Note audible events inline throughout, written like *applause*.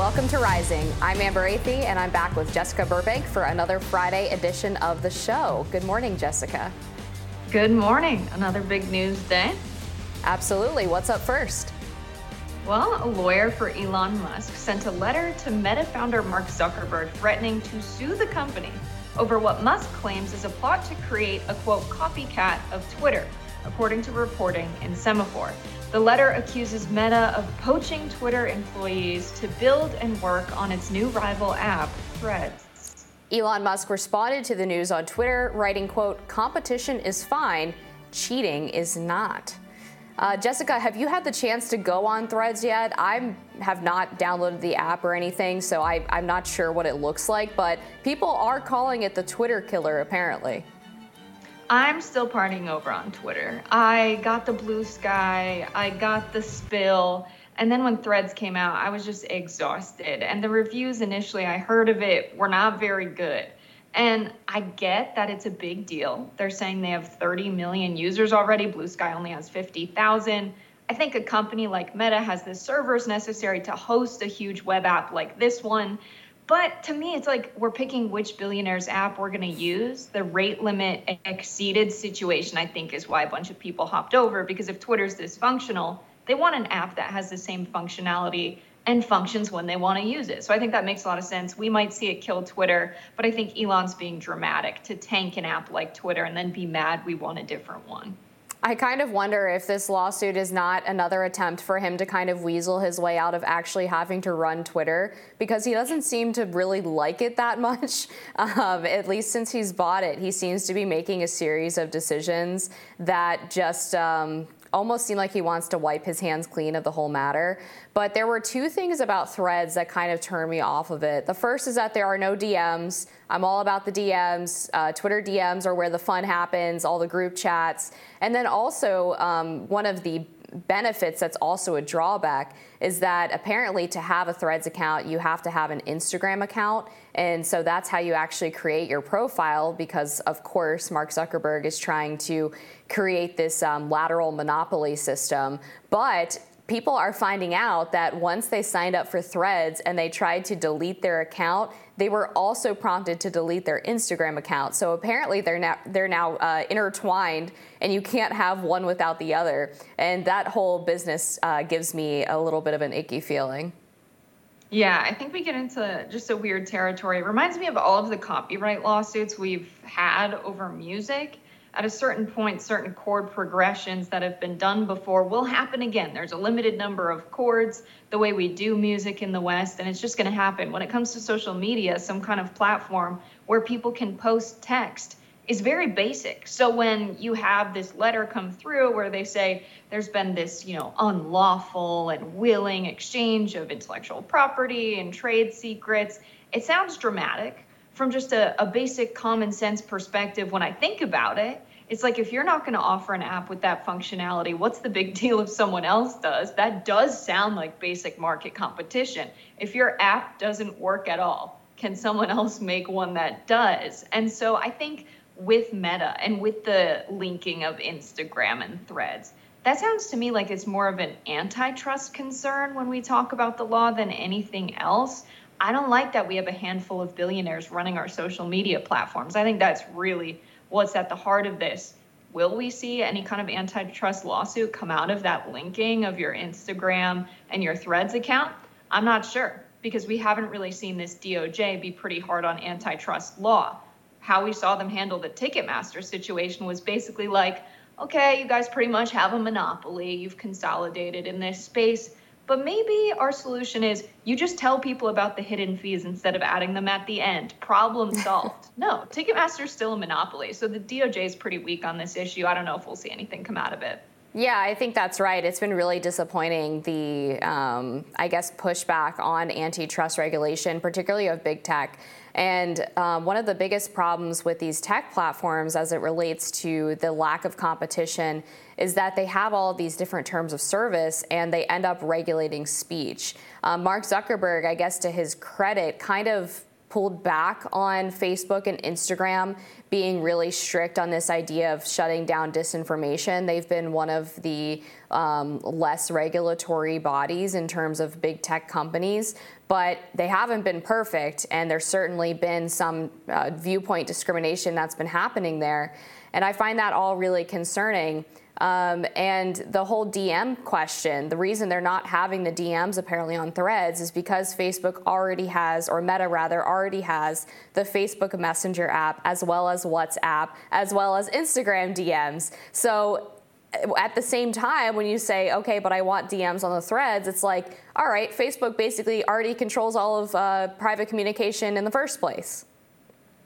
Welcome to Rising. I'm Amber Athey, and I'm back with Jessica Burbank for another Friday edition of the show. Good morning, Jessica. Good morning. Another big news day. Absolutely. What's up first? Well, a lawyer for Elon Musk sent a letter to Meta founder Mark Zuckerberg threatening to sue the company over what Musk claims is a plot to create a quote copycat of Twitter, according to reporting in Semafor. The letter accuses Meta of poaching Twitter employees to build and work on its new rival app, Threads. Elon Musk responded to the news on Twitter, writing, quote, competition is fine, cheating is not. Uh, Jessica, have you had the chance to go on Threads yet? I have not downloaded the app or anything, so I, I'm not sure what it looks like, but people are calling it the Twitter killer, apparently. I'm still partying over on Twitter. I got the Bluesky, I got the spill, and then when Threads came out, I was just exhausted. And the reviews initially I heard of it were not very good. And I get that it's a big deal. They're saying they have 30 million users already. Bluesky only has 50,000. I think a company like Meta has the servers necessary to host a huge web app like this one. But to me, it's like we're picking which billionaire's app we're going to use. The rate limit exceeded situation, I think, is why a bunch of people hopped over. Because if Twitter's dysfunctional, they want an app that has the same functionality and functions when they want to use it. So I think that makes a lot of sense. We might see it kill Twitter, but I think Elon's being dramatic to tank an app like Twitter and then be mad we want a different one. I kind of wonder if this lawsuit is not another attempt for him to kind of weasel his way out of actually having to run Twitter because he doesn't seem to really like it that *laughs* much. Um, at least since he's bought it, he seems to be making a series of decisions that just um, almost seem like he wants to wipe his hands clean of the whole matter. But there were two things about threads that kind of turned me off of it. The first is that there are no DMs. I'm all about the DMs. Uh, Twitter DMs are where the fun happens, all the group chats. And then also, um, one of the benefits that's also a drawback is that apparently to have a Threads account, you have to have an Instagram account. And so that's how you actually create your profile because, of course, Mark Zuckerberg is trying to create this um, lateral monopoly system. But people are finding out that once they signed up for Threads and they tried to delete their account, they were also prompted to delete their Instagram account. So apparently they're now they're now uh, intertwined, and you can't have one without the other. And that whole business uh, gives me a little bit of an icky feeling. Yeah, I think we get into just a weird territory. It reminds me of all of the copyright lawsuits we've had over music at a certain point, certain chord progressions that have been done before will happen again. There's a limited number of chords, the way we do music in the West, and it's just going to happen. When it comes to social media, some kind of platform where people can post text is very basic. So when you have this letter come through where they say there's been this, you know, unlawful and willing exchange of intellectual property and trade secrets, it sounds dramatic from just a, a basic common sense perspective, when I think about it, it's like if you're not going to offer an app with that functionality, what's the big *laughs* deal if someone else does? That does sound like basic market competition. If your app doesn't work at all, can someone else make one that does? And so I think with Meta and with the linking of Instagram and threads, that sounds to me like it's more of an antitrust concern when we talk about the law than anything else. I don't like that we have a handful of billionaires running our social media platforms. I think that's really what's at the heart of this. Will we see any kind of antitrust lawsuit come out of that linking of your Instagram and your Threads account? I'm not sure because we haven't really seen this DOJ be pretty hard on antitrust law. How we saw them handle the Ticketmaster situation was basically like, okay, you guys pretty much have a monopoly, you've consolidated in this space but maybe our solution is you just tell people about the hidden fees instead of adding them at the end. Problem *laughs* solved. no, Ticketmaster is still a monopoly. So the DOJ is pretty weak on this issue. I don't know if we'll see anything come out of it. Yeah, I think that's right. It's been really disappointing the, um, I guess, pushback on antitrust regulation, particularly of big tech. And um, one of the biggest problems with these tech platforms as it relates to the lack of competition is that they have all these different terms of service and they end up regulating speech. Um, Mark Zuckerberg, I guess to his credit, kind of pulled back on Facebook and Instagram being really strict on this idea of shutting down disinformation. They've been one of the um, less regulatory bodies in terms of big tech companies, but they haven't been perfect, and there's certainly been some uh, viewpoint discrimination that's been happening there. And I find that all really concerning. Um, and the whole DM question, the reason they're not having the DMs apparently on threads is because Facebook already has, or Meta rather, already has the Facebook Messenger app as well as WhatsApp, as well as Instagram DMs. So at the same time, when you say, okay, but I want DMs on the threads, it's like, all right, Facebook basically already controls all of uh, private communication in the first place.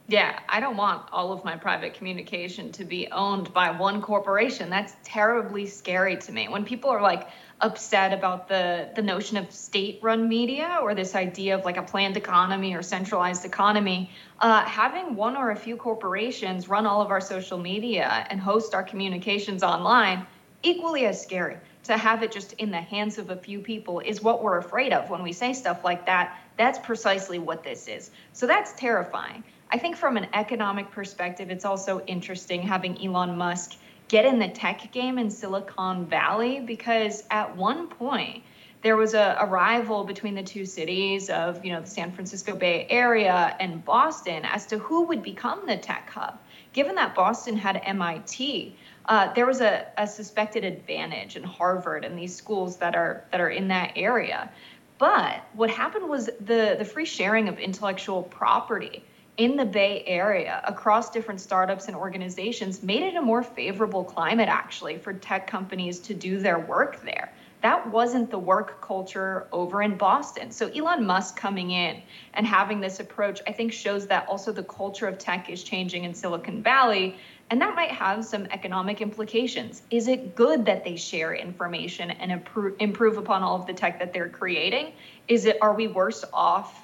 Yeah, I don't want all of my private communication to be owned by one corporation. That's terribly scary to me. When people are like upset about the the notion of state-run media or this idea of like a planned economy or centralized economy, uh, having one or a few corporations run all of our social media and host our communications online equally as scary. To have it just in the hands of a few people is what we're afraid of when we say stuff like that. That's precisely what this is. So that's terrifying. I think from an economic perspective, it's also interesting having Elon Musk get in the tech game in Silicon Valley because at one point there was a, a, rival between the two cities of you know the San Francisco Bay Area and Boston as to who would become the tech hub. Given that Boston had MIT, uh, there was a, a suspected advantage in Harvard and these schools that are that are in that area. But what happened was the the free sharing of intellectual property in the Bay Area across different startups and organizations made it a more favorable climate actually for tech companies to do their work there. That wasn't the work culture over in Boston. So Elon Musk coming in and having this approach, I think shows that also the culture of tech is changing in Silicon Valley. And that might have some economic implications. Is it good that they share information and improve, upon all of the tech that they're creating? Is it are we worse off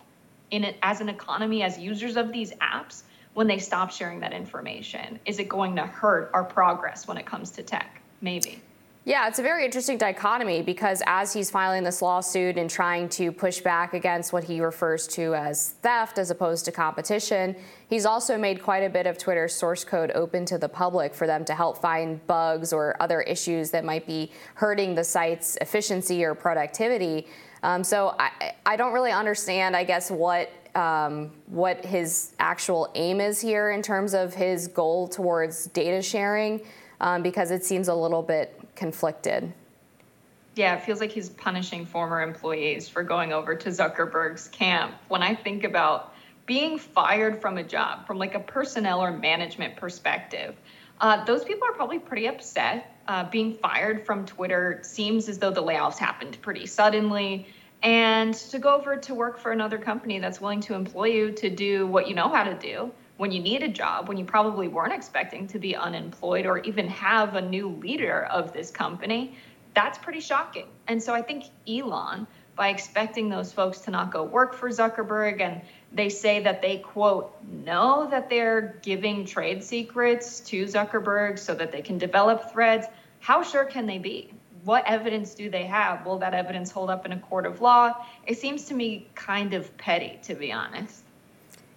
in it as an economy as users of these apps when they stop sharing that information? Is it going to hurt our progress when it comes to tech? Maybe. Yeah, it's a very interesting dichotomy because as he's filing this lawsuit and trying to push back against what he refers to as theft as opposed to competition, he's also made quite a bit of Twitter's source code open to the public for them to help find bugs or other issues that might be hurting the site's efficiency or productivity. Um, so I, I don't really understand, I guess, what um, what his actual aim is here in terms of his goal towards data sharing, um, because it seems a little bit conflicted. Yeah, it feels like he's punishing former employees for going over to Zuckerberg's camp. When I think about being fired from a job from like a personnel or management perspective, uh, those people are probably pretty upset. Uh, being fired from Twitter seems as though the layoffs happened pretty suddenly. And to go over to work for another company that's willing to employ you to do what you know how to do when you need a job, when you probably weren't expecting to be unemployed or even have a new leader of this company, that's pretty shocking. And so I think Elon, by expecting those folks to not go work for Zuckerberg and they say that they quote know that they're giving trade secrets to Zuckerberg so that they can develop threads. How sure can they be? What evidence do they have? Will that evidence hold up in a court of law? It seems to me kind of petty, to be honest.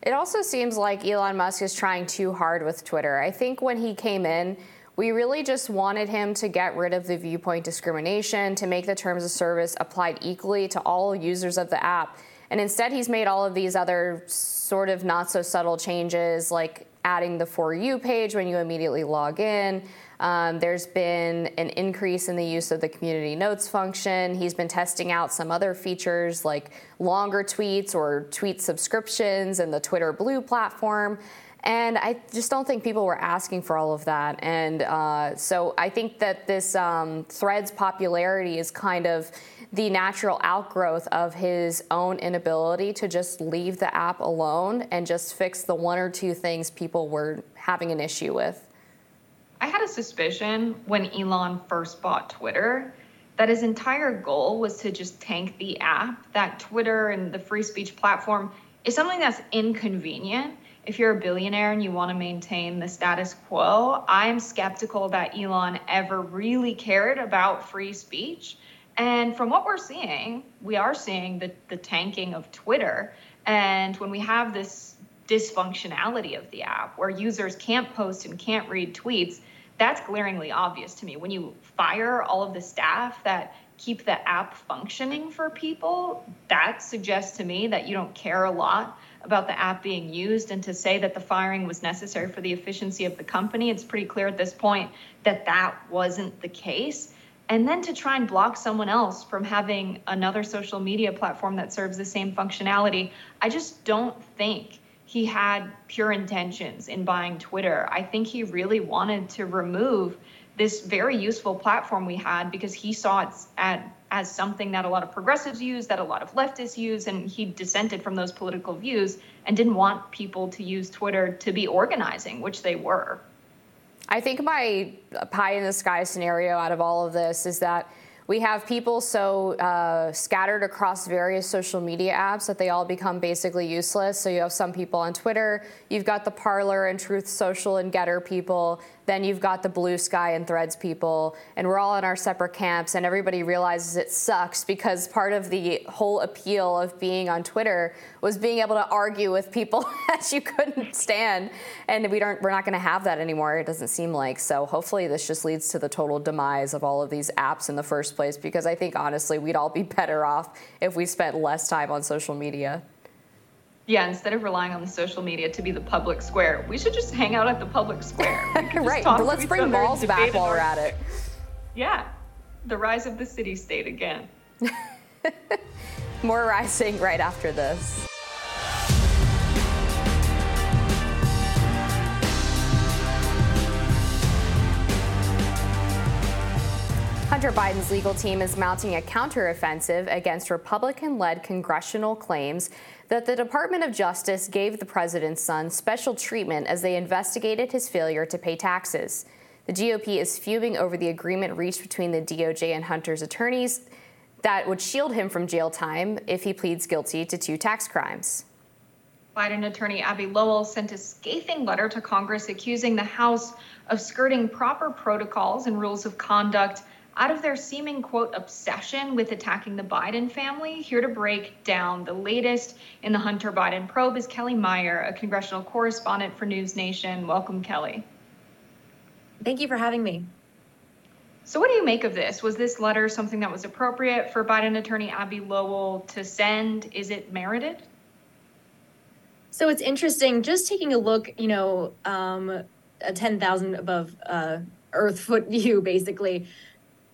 It also seems like Elon Musk is trying too hard with Twitter. I think when he came in, we really just wanted him to get rid of the viewpoint discrimination, to make the terms of service applied equally to all users of the app. And instead, he's made all of these other sort of not so subtle changes, like adding the For You page when you immediately log in. Um, there's been an increase in the use of the community notes function. He's been testing out some other features like longer tweets or tweet subscriptions and the Twitter Blue platform. And I just don't think people were asking for all of that. And uh, so I think that this um, thread's popularity is kind of the natural outgrowth of his own inability to just leave the app alone and just fix the one or two things people were having an issue with. A suspicion when Elon first bought Twitter that his entire goal was to just tank the app, that Twitter and the free speech platform is something that's inconvenient if you're a billionaire and you want to maintain the status quo, I am skeptical that Elon ever really cared about free speech. And from what we're seeing, we are seeing the, the tanking of Twitter. And when we have this dysfunctionality of the app where users can't post and can't read tweets, that's glaringly obvious to me. When you fire all of the staff that keep the app functioning for people, that suggests to me that you don't care a lot about the app being used. And to say that the firing was necessary for the efficiency of the company, it's pretty clear at this point that that wasn't the case. And then to try and block someone else from having another social media platform that serves the same functionality, I just don't think he had pure intentions in buying Twitter. I think he really wanted to remove this very useful platform we had because he saw it at, as something that a lot of progressives use, that a lot of leftists use, and he dissented from those political views and didn't want people to use Twitter to be organizing, which they were. I think my pie in the sky scenario out of all of this is that we have people so uh, scattered across various social media apps that they all become basically useless. So you have some people on Twitter, you've got the Parler and Truth Social and Gettr people, then you've got the Bluesky and threads people, and we're all in our separate camps, and everybody realizes it sucks because part of the whole appeal of being on Twitter was being able to argue with people *laughs* that you couldn't stand. And we don't we're not gonna have that anymore, it doesn't seem like. So hopefully this just leads to the total demise of all of these apps in the first place, because I think honestly we'd all be *laughs* better off if we spent less time on social media yeah, instead of relying on the social media to be the public square, we should just hang out at the public square. *laughs* right. Let's bring malls back while we're at it. Yeah. The rise of the city state again. *laughs* More rising right after this. Hunter Biden's legal team is mounting a counteroffensive against Republican led congressional claims that the Department of Justice gave the president's son special treatment as they investigated his failure to pay taxes. The GOP is fuming over the agreement reached between the DOJ and Hunter's attorneys that would shield him from jail time if he pleads guilty to two tax crimes. Biden attorney Abbe Lowell sent a scathing letter to Congress accusing the House of skirting proper protocols and rules of conduct out of their seeming, quote, obsession with attacking the Biden family, here to break down the latest in the Hunter Biden probe is Kellie Meyer, a congressional correspondent for NewsNation. Welcome, Kellie. Thank you for having me. So, what do you make of this? Was this letter something that was appropriate for Biden attorney Abbe Lowell to send? Is it merited? So, it's interesting just taking a look, you know, um, a 10,000 above uh, Earth foot view, basically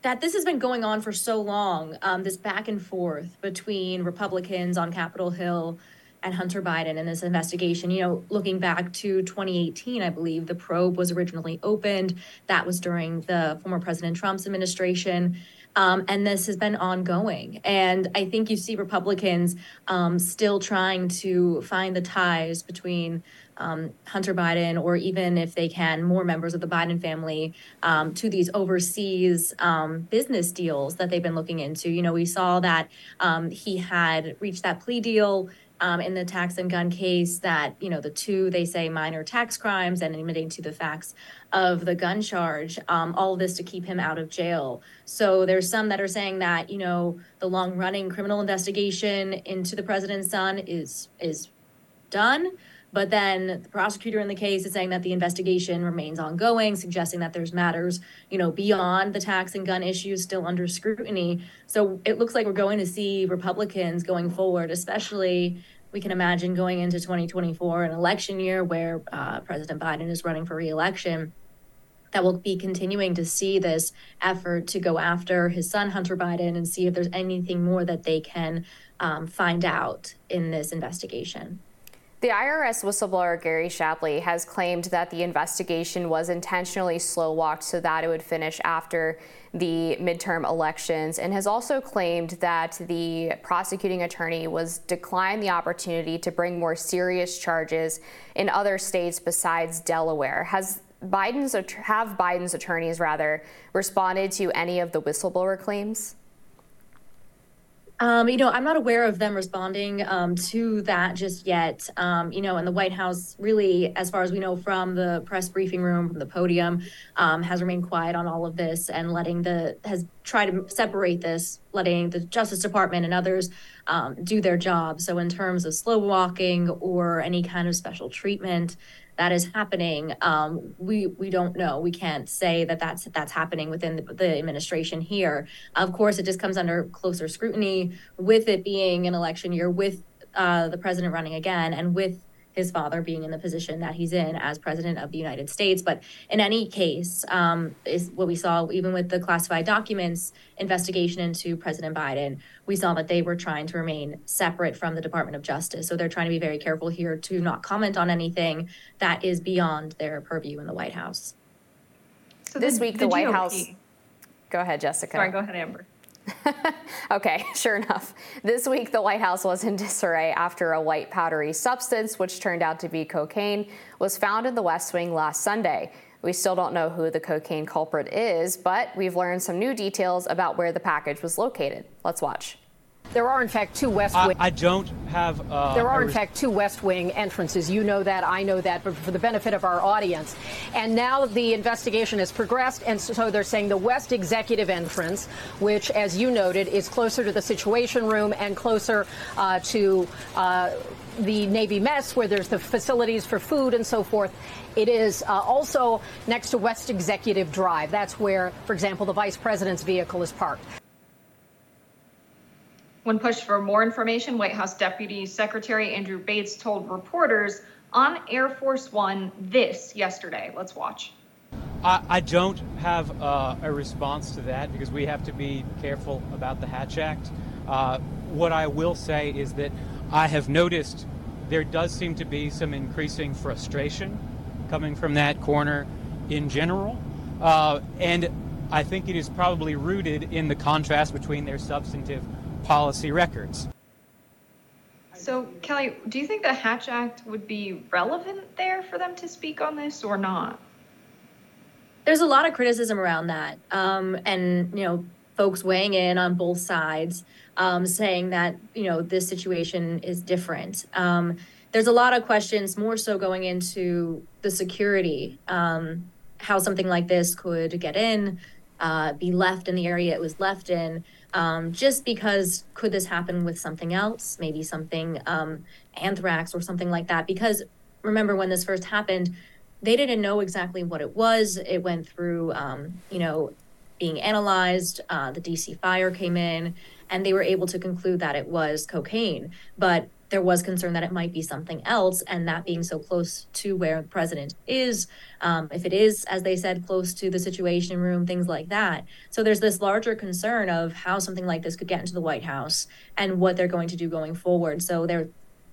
that this has been going on for so long, um, this back and forth between Republicans on Capitol Hill and Hunter Biden in this investigation. You know, looking back to 2018, I believe the probe was originally opened. That was during the former President Trump's administration. Um, and this has been ongoing. And I think you see Republicans um, still trying to find the ties between um, Hunter Biden, or even if they can, more members of the Biden family um, to these overseas um, business deals that they've been looking into. You know, we saw that um, he had reached that plea deal. Um, in the tax and gun case, that you know the two they say minor tax crimes and admitting to the facts of the gun charge, um, all of this to keep him out of jail. So there's some that are saying that you know the long running criminal investigation into the president's son is is done. But then the prosecutor in the case is saying that the investigation remains ongoing, suggesting that there's matters, you know, beyond the tax and gun issues still under scrutiny. So it looks like we're going to see Republicans going forward, especially we can imagine going into 2024, an election year where uh, President Biden is running for reelection that will be continuing to see this effort to go after his son Hunter Biden and see if there's anything more that they can um, find out in this investigation. The IRS whistleblower Gary Shapley has claimed that the investigation was intentionally slow walked so that it would finish after the midterm elections and has also claimed that the prosecuting attorney was declined the opportunity to bring more serious charges in other states besides Delaware. Has Biden's have Biden's attorneys rather responded to any of the whistleblower claims? Um, you know, I'm not aware of them responding um, to that just yet. Um, you know, and the White House really, as far as we know from the press briefing room, from the podium, um, has remained quiet on all of this and letting the has tried to separate this, letting the Justice Department and others um, do their job. So, in terms of slow walking or any kind of special treatment that is happening, um, we we don't know. We can't say that that's that's happening within the, the administration here. Of course, it just comes under closer scrutiny with it being an election year, with uh, the president running again, and with his father being in the position that he's in as president of the United States. But in any case, um, is what we saw even with the classified documents investigation into President Biden. We saw that they were trying to remain separate from the Department of Justice. So they're trying to be very careful here to not comment on anything that is beyond their purview in the White House. So this the, week, the, the White GOP. House. Go ahead, Jessica. Sorry, go ahead, Amber. *laughs* okay, *laughs* sure enough. This week, the White House was in disarray after a white powdery substance, which turned out to be cocaine, was found in the West Wing last Sunday. We still don't know who the cocaine culprit is, but we've learned some new details about where the package was located. Let's watch. There are, in fact, two West Wing. I, I don't have. Uh, there are, in fact, two West Wing entrances. You know that. I know that. But for the benefit of our audience, and now the investigation has progressed, and so they're saying the West Executive entrance, which, as you noted, is closer to the Situation Room and closer uh, to. Uh, the Navy mess, where there's the facilities for food and so forth. It is uh, also next to West Executive Drive. That's where, for example, the vice president's vehicle is parked. When pushed for more information, White House Deputy Secretary Andrew Bates told reporters on Air Force One this yesterday. Let's watch. I, I don't have uh, a response to that because we have to be careful about the Hatch Act. Uh, what I will say is that I have noticed there does seem to be some increasing frustration coming from that corner in general. Uh, and I think it is probably rooted in the contrast between their substantive policy records. So, Kellie, do you think the Hatch Act would be relevant there for them to speak on this or not? There's a lot of criticism around that. Um, and, you know, folks weighing in on both sides, um, saying that, you know, this situation is different. Um, there's a lot of questions, more so going into the security, um, how something like this could get in, uh, be left in the area it was left in um, just because could this happen with something else, maybe something um, anthrax or something like that? Because remember when this first happened, they didn't know exactly what it was. It went through, um, you know, being analyzed. Uh, the DC fire came in, and they were able to conclude that it was cocaine. But there was concern that it might be something else, and that being so close to where the president is, um, if it is, as they said, close to the Situation Room, things like that. So there's this larger concern of how something like this could get into the White House and what they're going to do going forward. So they're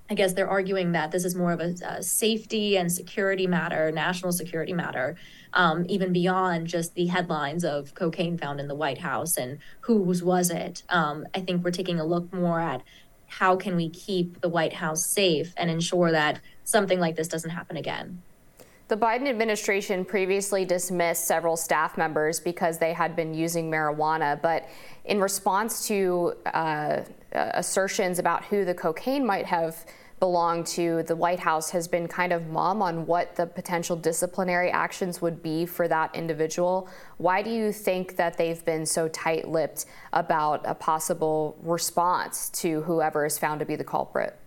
I guess they're arguing that this is more of a, a safety and security matter, national security matter, um, even beyond just the headlines of cocaine found in the White House and whose was it. Um, I think we're taking a look more at how can we keep the White House safe and ensure that something like this doesn't happen again. The Biden administration previously dismissed several staff members because they had been using marijuana, but in response to uh, assertions about who the cocaine might have belong to, the White House has been kind of mum on what the potential disciplinary actions would be for that individual. Why do you think that they've been so tight lipped about a possible response to whoever is found to be the culprit?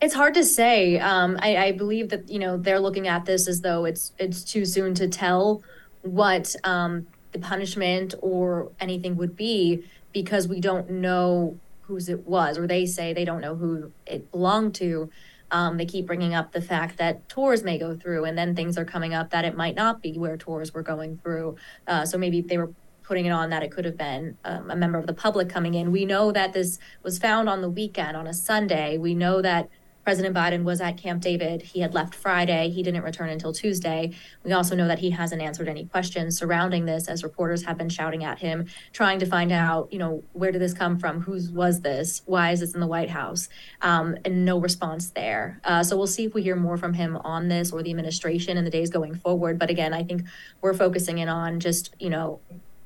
It's hard to say. Um, I, I, believe that you know they're looking at this as though it's it's too soon to tell what um, the punishment or anything would be because we don't know whose it was, or they say they don't know who it belonged to. Um, they keep bringing up the fact that tours may go through, and then things are coming up that it might not be where tours were going through. Uh, so maybe they were putting it on that it could have been um, a member of the public coming in. We know that this was found on the weekend, on a Sunday. We know that President Biden was at Camp David. He had left Friday. He didn't return until Tuesday. We also know that he hasn't answered any questions surrounding this as reporters have been shouting at him, trying to find out, you know, where did this come from? Whose was this? Why is this in the White House? Um, and no response there. Uh, so we'll see if we hear more from him on this or the administration in the days going forward. But again, I think we're focusing in on just, you know,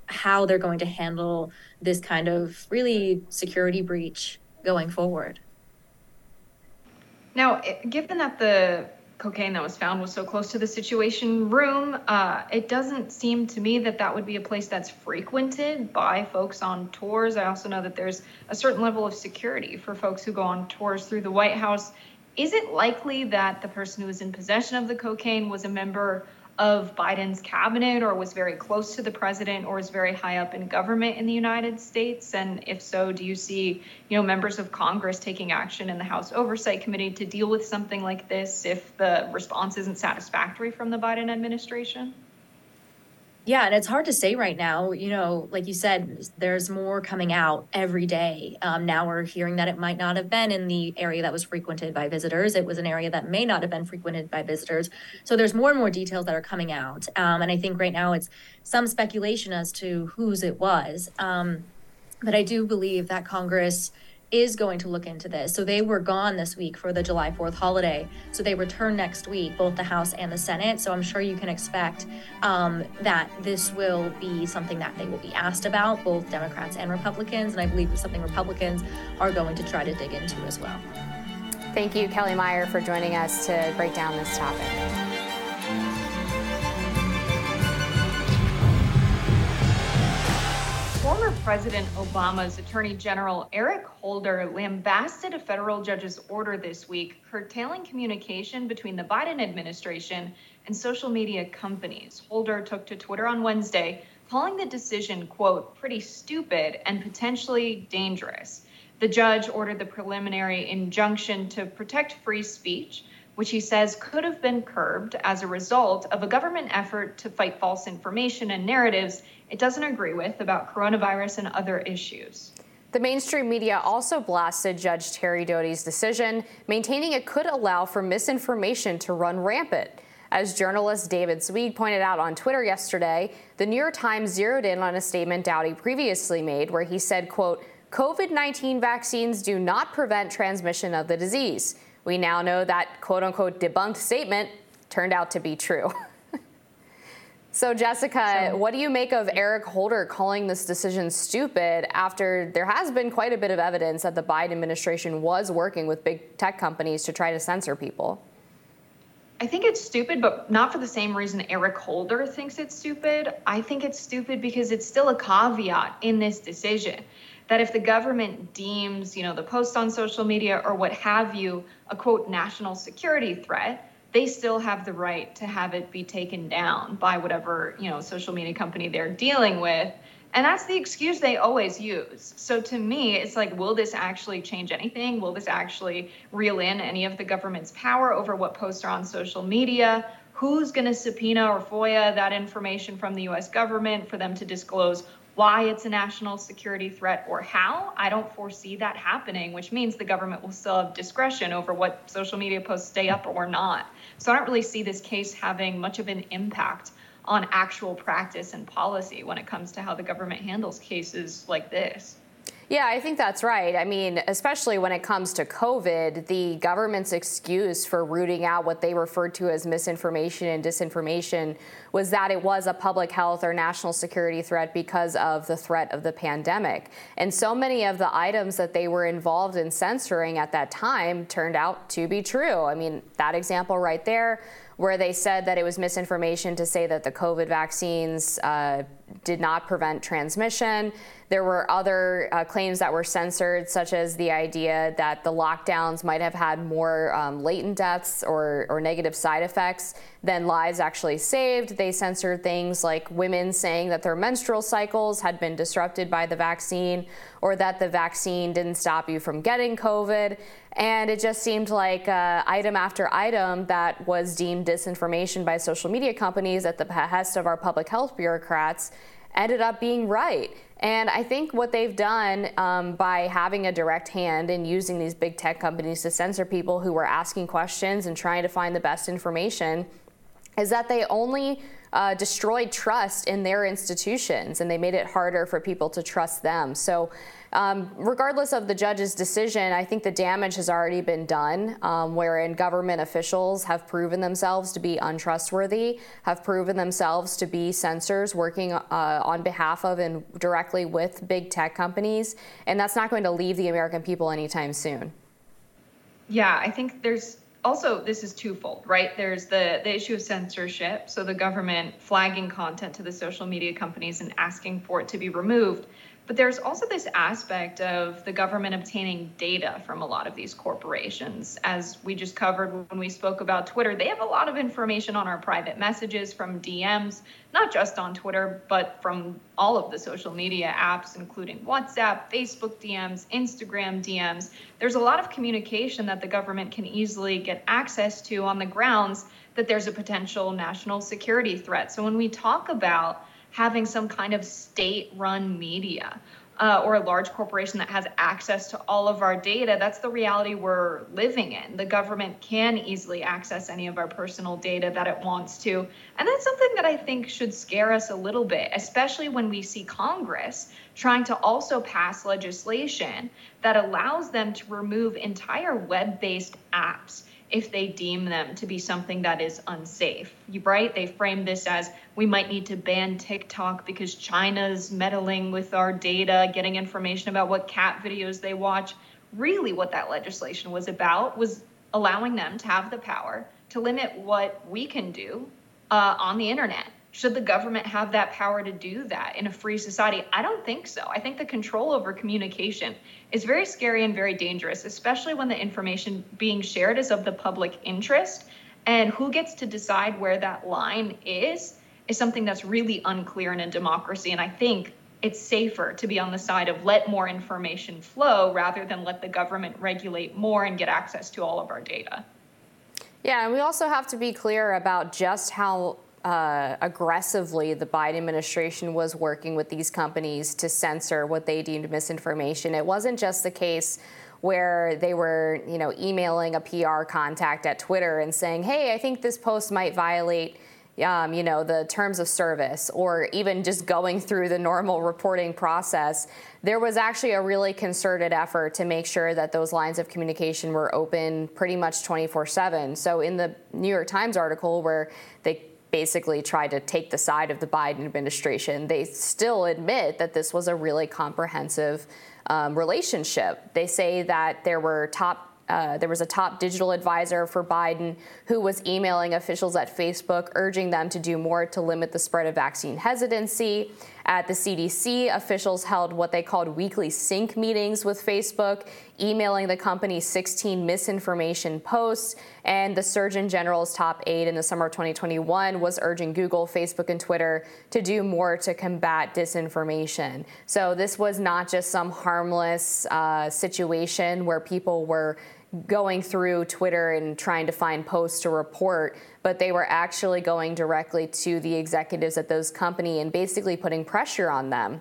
how they're going to handle this kind of really security breach going forward. Now, given that the cocaine that was found was so close to the Situation Room. Uh, it doesn't seem to me that that would be a place that's frequented by folks on tours. I also know that there's a certain level of security for folks who go on tours through the White House. Is it likely that the person who was in possession of the cocaine was a member of Biden's cabinet or was very close to the president or is very high up in government in the United States? And if so, do you see, you know, members of Congress taking action in the House Oversight Committee to deal with something like this if the response isn't satisfactory from the Biden administration? Yeah, and it's hard to say right now. You know, like you said, there's more coming out every day. Um, now we're hearing that it might not have been in the area that was frequented by visitors. It was an area that may not have been frequented by visitors. So there's more and more details that are coming out. Um, and I think right now it's some speculation as to whose it was. Um, but I do believe that Congress is going to look into this. So they were gone this week for the July 4th holiday. So they return next week, both the House and the Senate. So I'm sure you can expect um, that this will be something that they will be asked about, both Democrats and Republicans. And I believe it's something Republicans are going to try to dig into as well. Thank you, Kellie Meyer, for joining us to break down this topic. Former President Obama's Attorney General Eric Holder lambasted a federal judge's order this week curtailing communication between the Biden administration and social media companies. Holder took to Twitter on Wednesday, calling the decision, quote, pretty stupid and potentially dangerous. The judge ordered the preliminary injunction to protect free speech, which he says could have been curbed as a result of a government effort to fight false information and narratives it doesn't agree with about coronavirus and other issues. The mainstream media also blasted Judge Terry Doughty's decision, maintaining it could allow for misinformation to run rampant. As journalist David Zweig pointed out on Twitter yesterday, the New York Times zeroed in on a statement Doughty previously made where he said, quote, COVID-19 vaccines do not prevent transmission of the disease. We now know that quote unquote debunked statement turned out to be true. *laughs* So, Jessica, so, what do you make of Eric Holder calling this decision stupid after there has been quite a bit of evidence that the Biden administration was working with big tech companies to try to censor people? I think it's stupid, but not for the same reason Eric Holder thinks it's stupid. I think it's stupid because it's still a caveat in this decision that if the government deems, you know, the post on social media or what have you a quote national security threat, they still have the right to have it be taken down by whatever you know social media company they're dealing with. And that's the excuse they always use. So to me it's like will this actually change anything? Will this actually reel in any of the government's power over what posts are on social media? Who's going to subpoena or foia that information from the us government for them to disclose why it's a national security threat or how, I don't foresee that happening, which means the government will still have discretion over what social media posts stay up or not. So I don't really see this case having much of an impact on actual practice and policy when it comes to how the government handles cases like this. Yeah, I think that's right. I mean, especially when it comes to COVID, the government's excuse for rooting out what they referred to as misinformation and disinformation was that it was a public health or national security threat because of the threat of the pandemic. And so many of the items that they were involved in censoring at that time turned out to be true. I mean, that example right there where they said that it was misinformation to say that the COVID vaccines uh, did not prevent transmission. There were other uh, claims that were censored, such as the idea that the lockdowns might have had more um, latent deaths or, or negative side effects than lives actually saved. They censored things like women saying that their menstrual cycles had been disrupted by the vaccine or that the vaccine didn't stop you from getting COVID. And it just seemed like uh, item after item that was deemed disinformation by social media companies at the behest of our public health bureaucrats ended up being right. And I think what they've done um, by having a direct hand in using these big tech companies to censor people who were asking questions and trying to find the best information is that they only uh, destroyed trust in their institutions and they made it harder for people to trust them. So um, regardless of the judge's decision, I think the damage has already been done, um, wherein government officials have proven themselves to be untrustworthy, have proven themselves to be censors working uh, on behalf of and directly with big tech companies. And that's not going to leave the American people anytime soon. Yeah, I think there's also this is twofold, right? There's the the issue of censorship, so the government flagging content to the social media companies and asking for it to be removed. But there's also this aspect of the government obtaining data from a lot of these corporations. As we just covered when we spoke about Twitter, they have a lot of information on our private messages from DMs, not just on Twitter, but from all of the social media apps, including WhatsApp, Facebook DMs, Instagram DMs. There's a lot of communication that the government can easily get access to on the grounds that there's a potential national security threat. So when we talk about having some kind of state run media uh, or a large corporation that has access to all of our data. That's the reality we're living in. The government can easily access any of our personal data that it wants to. And that's something that I think should scare us a little bit, especially when we see Congress trying to also pass legislation that allows them to remove entire web based apps if they deem them to be something that is unsafe. You right? They frame this as we might need to ban TikTok because China's meddling with our data, getting information about what cat videos they watch. Really, what that legislation was about was allowing them to have the power to limit what we can do uh, on the internet. Should the government have that power to do that in a free society? I don't think so. I think the control over communication is very scary and very dangerous, especially when the information being shared is of the public interest. And who gets to decide where that line is is something that's really unclear in a democracy. And I think it's safer to be on the side of let more information flow rather than let the government regulate more and get access to all of our data. Yeah, and we also have to be clear about just how uh, aggressively the Biden administration was working with these companies to censor what they deemed misinformation. It wasn't just the case where they were, you know, emailing a PR contact at Twitter and saying, "Hey, I think this post might violate." Um, you know, the terms of service, or even just going through the normal reporting process, there was actually a really concerted effort to make sure that those lines of communication were open pretty much 24 7. So, in the New York Times article where they basically tried to take the side of the Biden administration, they still admit that this was a really comprehensive um, relationship. They say that there were top uh, there was a top digital advisor for Biden who was emailing officials at Facebook urging them to do more to limit the spread of vaccine hesitancy. At the CDC, officials held what they called weekly sync meetings with Facebook, emailing the company 16 misinformation posts. And the Surgeon General's top aide in the summer of 2021 was urging Google, Facebook, and Twitter to do more to combat disinformation. So this was not just some harmless uh, situation where people were going through Twitter and trying to find posts to report, but they were actually going directly to the executives at those companies and basically putting pressure on them.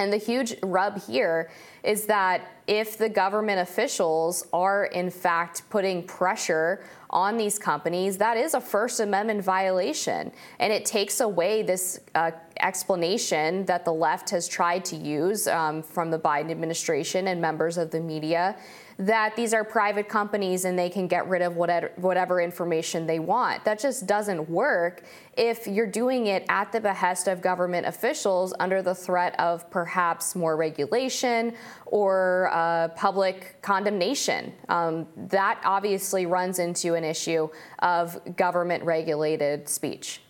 And the huge rub here is that if the government officials are in fact putting pressure on these companies, that is a First Amendment violation. And it takes away this uh, explanation that the left has tried to use um, from the Biden administration and members of the media that these are private companies and they can get rid of whatever, whatever information they want. That just doesn't work if you're doing it at the behest of government officials under the threat of perhaps more regulation or uh, public condemnation. Um, that obviously runs into an issue of government regulated speech.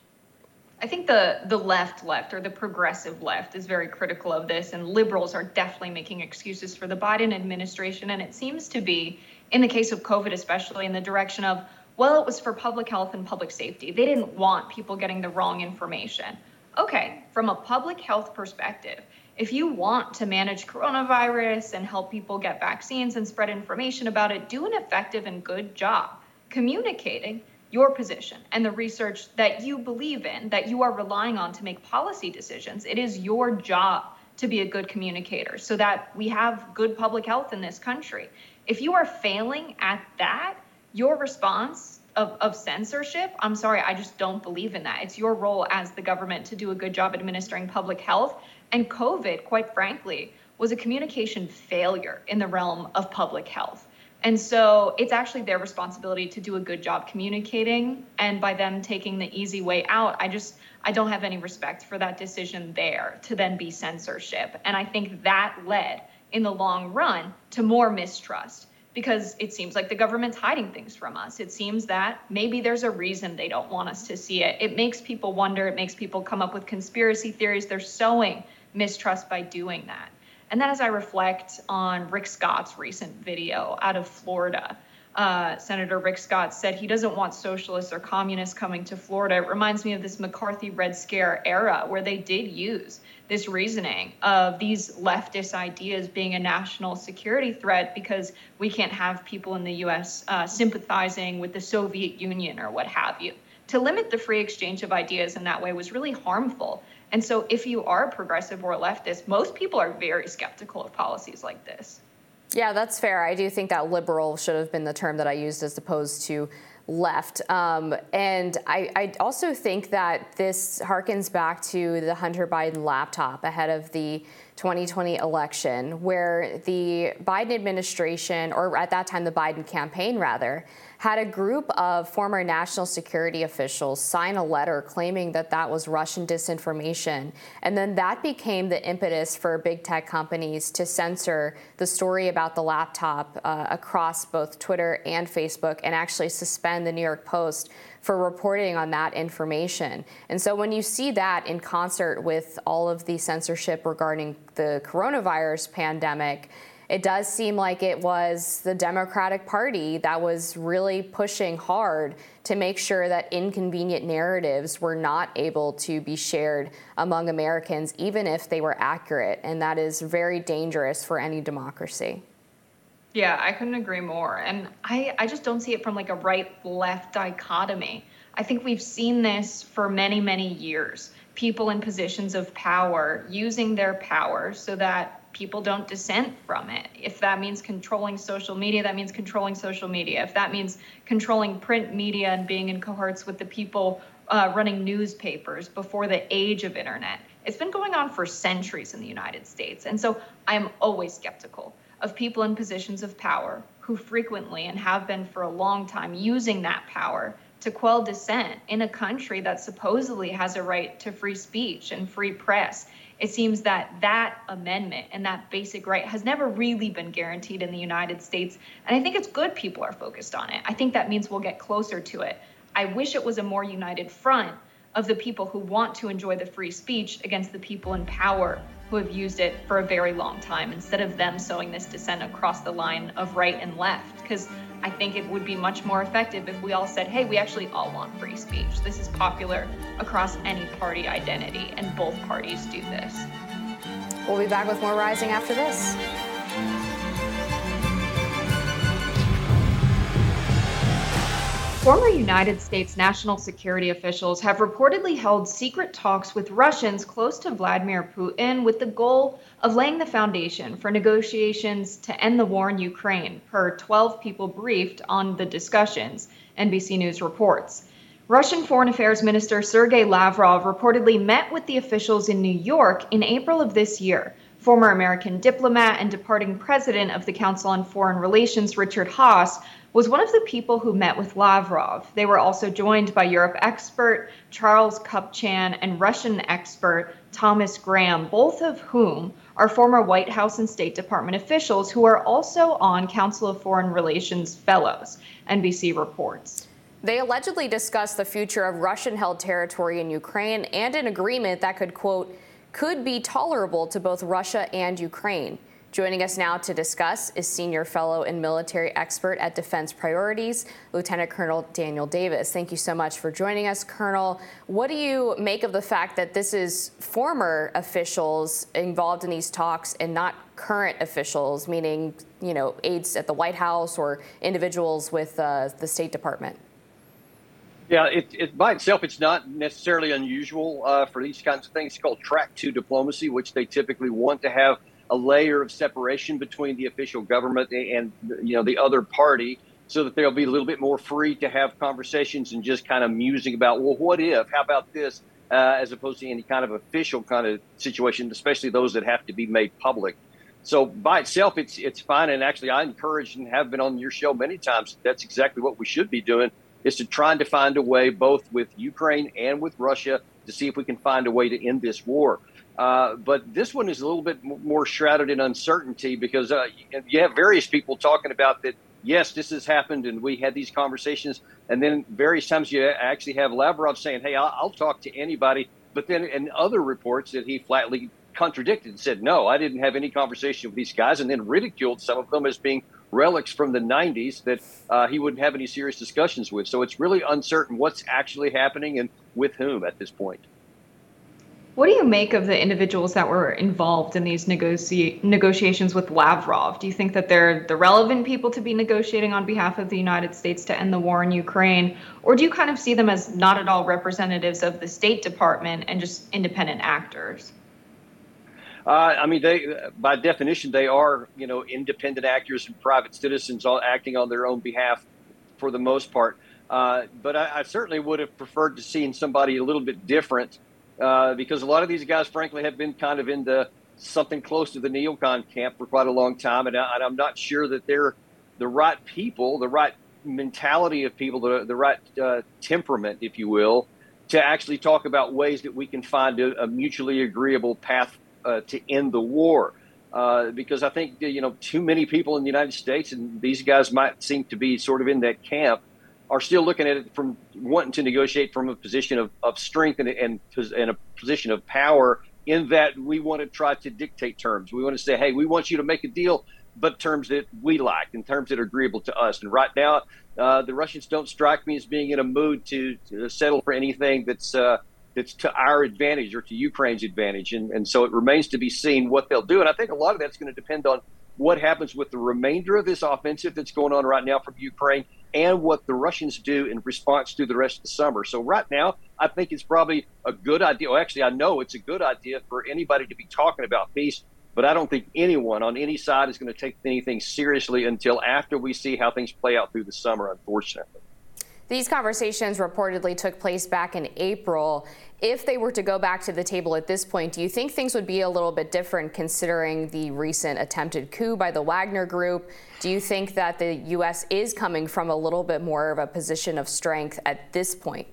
I think the the left left or the progressive left is very critical of this and liberals are definitely making excuses for the Biden administration and it seems to be in the case of COVID especially in the direction of well it was for public health and public safety. They didn't want people getting the wrong information. Okay, from a public health perspective, if you want to manage coronavirus and help people get vaccines and spread information about it, do an effective and good job communicating your position and the research that you believe in, that you are relying on to make policy decisions. It is your job to be a good communicator so that we have good public health in this country. If you are failing at that, your response of, of censorship, I'm sorry, I just don't believe in that. It's your role as the government to do a good job administering public health. And COVID, quite frankly, was a communication failure in the realm of public health. And so it's actually their responsibility to do a good job communicating. And by them taking the easy way out, I just, I don't have any respect for that decision there to then be censorship. And I think that led in the long run to more mistrust because it seems like the government's hiding things from us. It seems that maybe there's a reason they don't want us to see it. It makes people wonder, it makes people come up with conspiracy theories. They're sowing mistrust by doing that. And then as I reflect on Rick Scott's recent video out of Florida, uh, Senator Rick Scott said he doesn't want socialists or communists coming to Florida. It reminds me of this McCarthy Red Scare era where they did use this reasoning of these leftist ideas being a national security threat because we can't have people in the US uh, sympathizing with the Soviet Union or what have you. To limit the free exchange of ideas in that way was really harmful. And so, if you are progressive or leftist, most people are very skeptical of policies like this. Yeah, that's fair. I do think that liberal should have been the term that I used as opposed to left. Um, and I, I, also think that this harkens back to the Hunter Biden laptop ahead of the 2020 election, where the Biden administration, or at that time the Biden campaign rather, had a group of former national security officials sign a letter claiming that that was Russian disinformation. And then that became the impetus for big tech companies to censor the story about the laptop uh, across both Twitter and Facebook and actually suspend the New York Post for reporting on that information. And so when you see that in concert with all of the censorship regarding the coronavirus pandemic, it does seem like it was the Democratic Party that was really pushing hard to make sure that inconvenient narratives were not able to be shared among Americans, even if they were accurate. And that is very dangerous for any democracy. Yeah, I couldn't agree more. And I, I just don't see it from like a right left dichotomy. I think we've seen this for many, many years. People in positions of power using their power so that people don't dissent from it. If that means controlling social media, that means controlling social media. If that means controlling print media and being in cohorts with the people uh, running newspapers before the age of internet, it's been going on for centuries in the United States. And so I am always skeptical of people in positions of power who frequently and have been for a long time using that power to quell dissent in a country that supposedly has a right to free speech and free press it seems that that amendment and that basic right has never really been guaranteed in the United States. And I think it's good people are focused on it. I think that means we'll get closer to it. I wish it was a more united front of the people who want to enjoy the free speech against the people in power who have used it for a very long time instead of them sowing this dissent across the line of right and left. Because I think it would be much more effective if we all said, hey, we actually all want free speech. This is popular across any party identity, and both parties do this. We'll be back with more Rising after this. Former United States national security officials have reportedly held secret talks with Russians close to Vladimir Putin with the goal of laying the foundation for negotiations to end the war in Ukraine, per 12 people briefed on the discussions, NBC News reports. Russian Foreign Affairs Minister Sergei Lavrov reportedly met with the officials in New York in April of this year. Former American diplomat and departing president of the Council on Foreign Relations, Richard Haass, was one of the people who met with Lavrov. They were also joined by Europe expert Charles Kupchan and Russian expert Thomas Graham, both of whom are former White House and State Department officials who are also on Council of Foreign Relations fellows, NBC reports. They allegedly discussed the future of Russian held territory in Ukraine and an agreement that could, quote, could be tolerable to both Russia and Ukraine. Joining us now to discuss is Senior Fellow and Military Expert at Defense Priorities, Lieutenant Colonel Daniel Davis. Thank you so much for joining us, Colonel. What do you make of the fact that this is former officials involved in these talks and not current officials, meaning, you know, aides at the White House or individuals with uh, the State Department? Yeah, it, it, by itself, it's not necessarily unusual uh, for these kinds of things. It's called track two diplomacy, which they typically want to have a layer of separation between the official government and you know the other party so that they'll be a little bit more free to have conversations and just kind of musing about well what if how about this uh, as opposed to any kind of official kind of situation especially those that have to be made public. So by itself it's it's fine. And actually i encourage and have been on your show many times that's exactly what we should be doing is to trying to find a way, both with Ukraine and with Russia, to see if we can find a way to end this war. Uh, but this one is a little bit more shrouded in uncertainty because uh, you have various people talking about that. Yes, this has happened, and we had these conversations. And then various times you actually have Lavrov saying, "Hey, I'll, I'll talk to anybody." But then in other reports that he flatly contradicted and said, "No, I didn't have any conversation with these guys," and then ridiculed some of them as being relics from the 90s that uh, he wouldn't have any serious discussions with. So it's really uncertain what's actually happening and with whom at this point. What do you make of the individuals that were involved in these negoci- negotiations with Lavrov? Do you think that they're the relevant people to be negotiating on behalf of the United States to end the war in Ukraine? Or do you kind of see them as not at all representatives of the State Department and just independent actors? Uh, I mean, they by definition they are you know independent actors and private citizens all acting on their own behalf for the most part. Uh, but I, I, certainly would have preferred to seen somebody a little bit different uh, because a lot of these guys, frankly, have been kind of in the something close to the neocon camp for quite a long time, and, I, am not sure that they're the right people, the right mentality of people, the, the right uh, temperament, if you will, to actually talk about ways that we can find a, a mutually agreeable path uh, to end the war. Uh, because I think you know too many people in the United States, and these guys might seem to be sort of in that camp, are still looking at it from wanting to negotiate from a position of, of strength and, and, and a position of power in that we want to try to dictate terms. We want to say, hey, we want you to make a deal, but terms that we like and terms that are agreeable to us. And right now, uh, the Russians don't strike me as being in a mood to, to settle for anything that's uh, that's to our advantage or to Ukraine's advantage. And, and so it remains to be seen what they'll do. And I think a lot of that's going to depend on what happens with the remainder of this offensive that's going on right now from Ukraine and what the Russians do in response to the rest of the summer. So right now, I think it's probably a good idea. Well, actually, I know it's a good idea for anybody to be talking about peace, but I don't think anyone on any side is going to take anything seriously until after we see how things play out through the summer, unfortunately. These conversations reportedly took place back in April. If they were to go back to the table at this point, do you think things would be a little bit different considering the recent attempted coup by the Wagner Group? Do you think that the U.S. is coming from a little bit more of a position of strength at this point?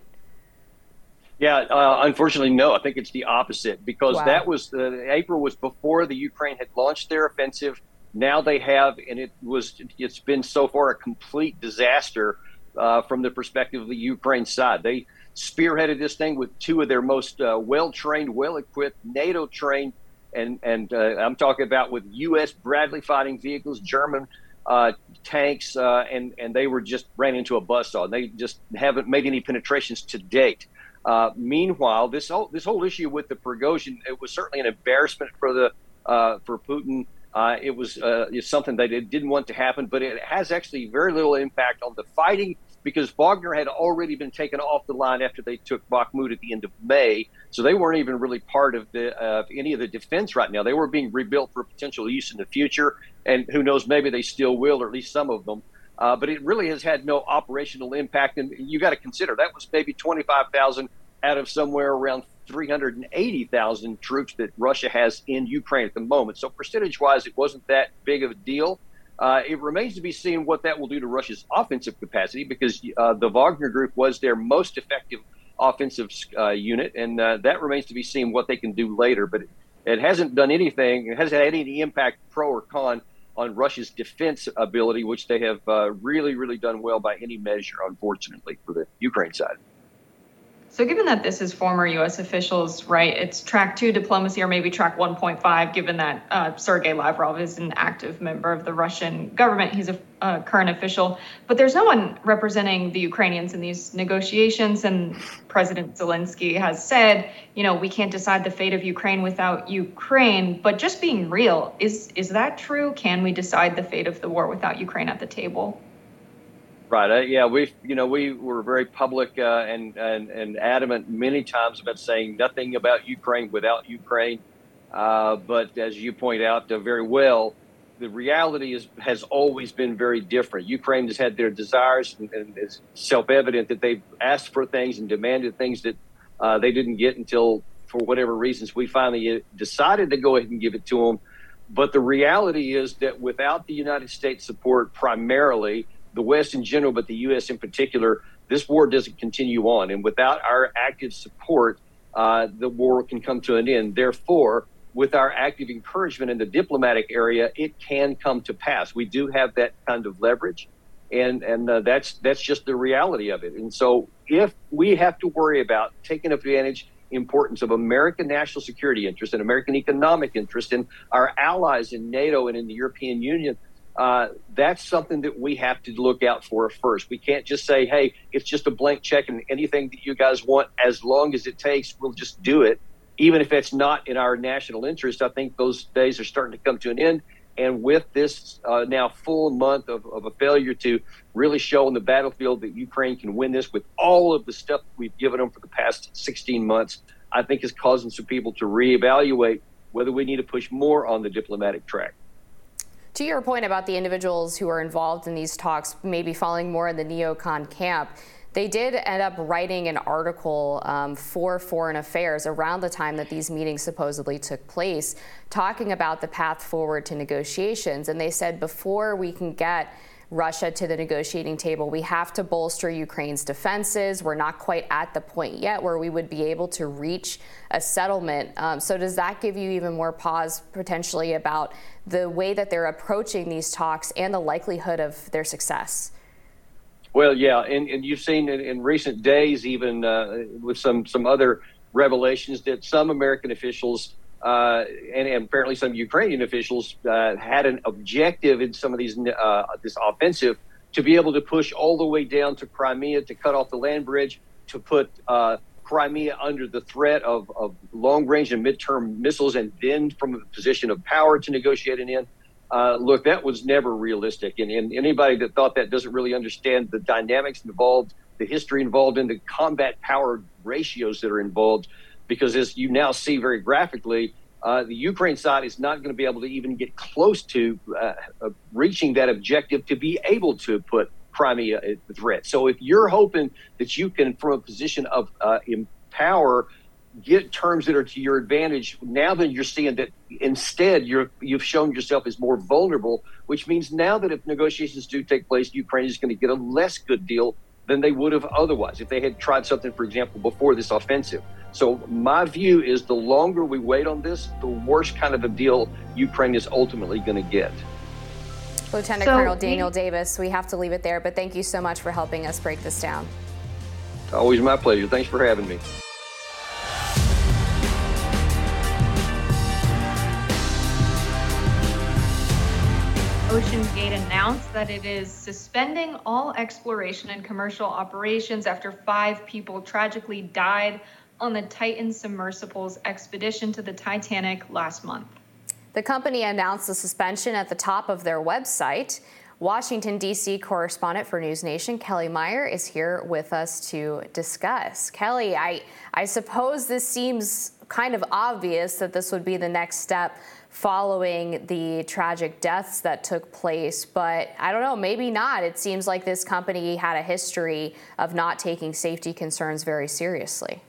Yeah, uh, unfortunately, no. I think it's the opposite because wow. that was the April was before the Ukraine had launched their offensive. Now they have, and it was it's been so far a complete disaster uh, from the perspective of the Ukraine side. They spearheaded this thing with two of their most uh, well-trained, well-equipped, NATO-trained, and and uh, I'm talking about with U.S. Bradley fighting vehicles, German uh, tanks, and and they were just ran into a buzzsaw. And they just haven't made any penetrations to date. Meanwhile, this whole this whole issue with the Prigozhin, it was certainly an embarrassment for the for Putin. Uh, it was uh, something that it didn't want to happen, but it has actually very little impact on the fighting because Wagner had already been taken off the line after they took Bakhmut at the end of May. So they weren't even really part of the uh, any of the defense right now. They were being rebuilt for potential use in the future, and who knows, maybe they still will, or at least some of them. Uh, but it really has had no operational impact, and you got to consider that was maybe 25,000 out of somewhere around 380,000 troops that Russia has in Ukraine at the moment. So percentage-wise, it wasn't that big of a deal. Uh, it remains to be seen what that will do to Russia's offensive capacity because uh, the Wagner Group was their most effective offensive uh, unit, and uh, that remains to be seen what they can do later. But it, it hasn't done anything, it hasn't had any impact, pro or con, on Russia's defense ability, which they have uh, really, really done well by any measure, unfortunately, for the Ukraine side. So, given that this is former U.S. officials, right, it's track two diplomacy or maybe track 1.5, given that uh, Sergei Lavrov is an active member of the Russian government. He's a, a current official, but there's no one representing the Ukrainians in these negotiations. And President Zelensky has said, you know, we can't decide the fate of Ukraine without Ukraine. But just being real, is, is that true? Can we decide the fate of the war without Ukraine at the table? Right. Uh, yeah, we you know we were very public uh, and, and and adamant many times about saying nothing about Ukraine without Ukraine. Uh, but as you point out uh, very well, the reality is has always been very different. Ukraine has had their desires, and, and it's self-evident that they've asked for things and demanded things that uh, they didn't get until, for whatever reasons, we finally uh, decided to go ahead and give it to them. But the reality is that without the United States support, primarily the West in general, but the U.S. in particular, this war doesn't continue on. And without our active support, uh, the war can come to an end. Therefore, with our active encouragement in the diplomatic area, it can come to pass. We do have that kind of leverage, and and uh, that's that's just the reality of it. And so, if we have to worry about taking advantage importance of American national security interest and American economic interest and our allies in NATO and in the European Union, uh, that's something that we have to look out for first. We can't just say, hey, it's just a blank check and anything that you guys want, as long as it takes, we'll just do it. Even if it's not in our national interest, I think those days are starting to come to an end. And with this uh, now full month of, of a failure to really show on the battlefield that Ukraine can win this with all of the stuff we've given them for the past 16 months, I think is causing some people to reevaluate whether we need to push more on the diplomatic track. To your point about the individuals who are involved in these talks, maybe falling more in the neocon camp, they did end up writing an article um, for Foreign Affairs around the time that these meetings supposedly took place, talking about the path forward to negotiations. And they said before we can get Russia to the negotiating table. We have to bolster Ukraine's defenses. We're not quite at the point yet where we would be able to reach a settlement. Um, so, does that give you even more pause potentially about the way that they're approaching these talks and the likelihood of their success? Well, yeah, and, and you've seen in, in recent days, even uh, with some some other revelations, that some American officials uh, and, and, apparently some Ukrainian officials uh, had an objective in some of these uh, this offensive to be able to push all the way down to Crimea to cut off the land bridge to put uh, Crimea under the threat of, of long range and midterm missiles and then from a position of power to negotiate an end. Uh, look, that was never realistic. And, and anybody that thought that doesn't really understand the dynamics involved, the history involved, and the combat power ratios that are involved because as you now see very graphically, uh, the Ukraine side is not going to be able to even get close to uh, uh, reaching that objective to be able to put Crimea at threat. So if you're hoping that you can, from a position of uh, empower, get terms that are to your advantage, now then you're seeing that instead you're you've shown yourself as more vulnerable, which means now that if negotiations do take place, Ukraine is going to get a less good deal than they would have otherwise if they had tried something, for example, before this offensive. So my view is the longer we wait on this, the worse kind of a deal Ukraine is ultimately going to get. Lieutenant so, Colonel Daniel Davis, we have to leave it there, but thank you so much for helping us break this down. Always my pleasure. Thanks for having me. OceanGate announced that it is suspending all exploration and commercial operations after five people tragically died on the Titan submersible's expedition to the Titanic last month. The company announced the suspension at the top of their website. Washington, D.C. correspondent for News Nation, Kellie Meyer, is here with us to discuss. Kellie, I, I suppose this seems kind of obvious that this would be the next step following the tragic deaths that took place, but I don't know, maybe not. It seems like this company had a history of not taking safety concerns very seriously.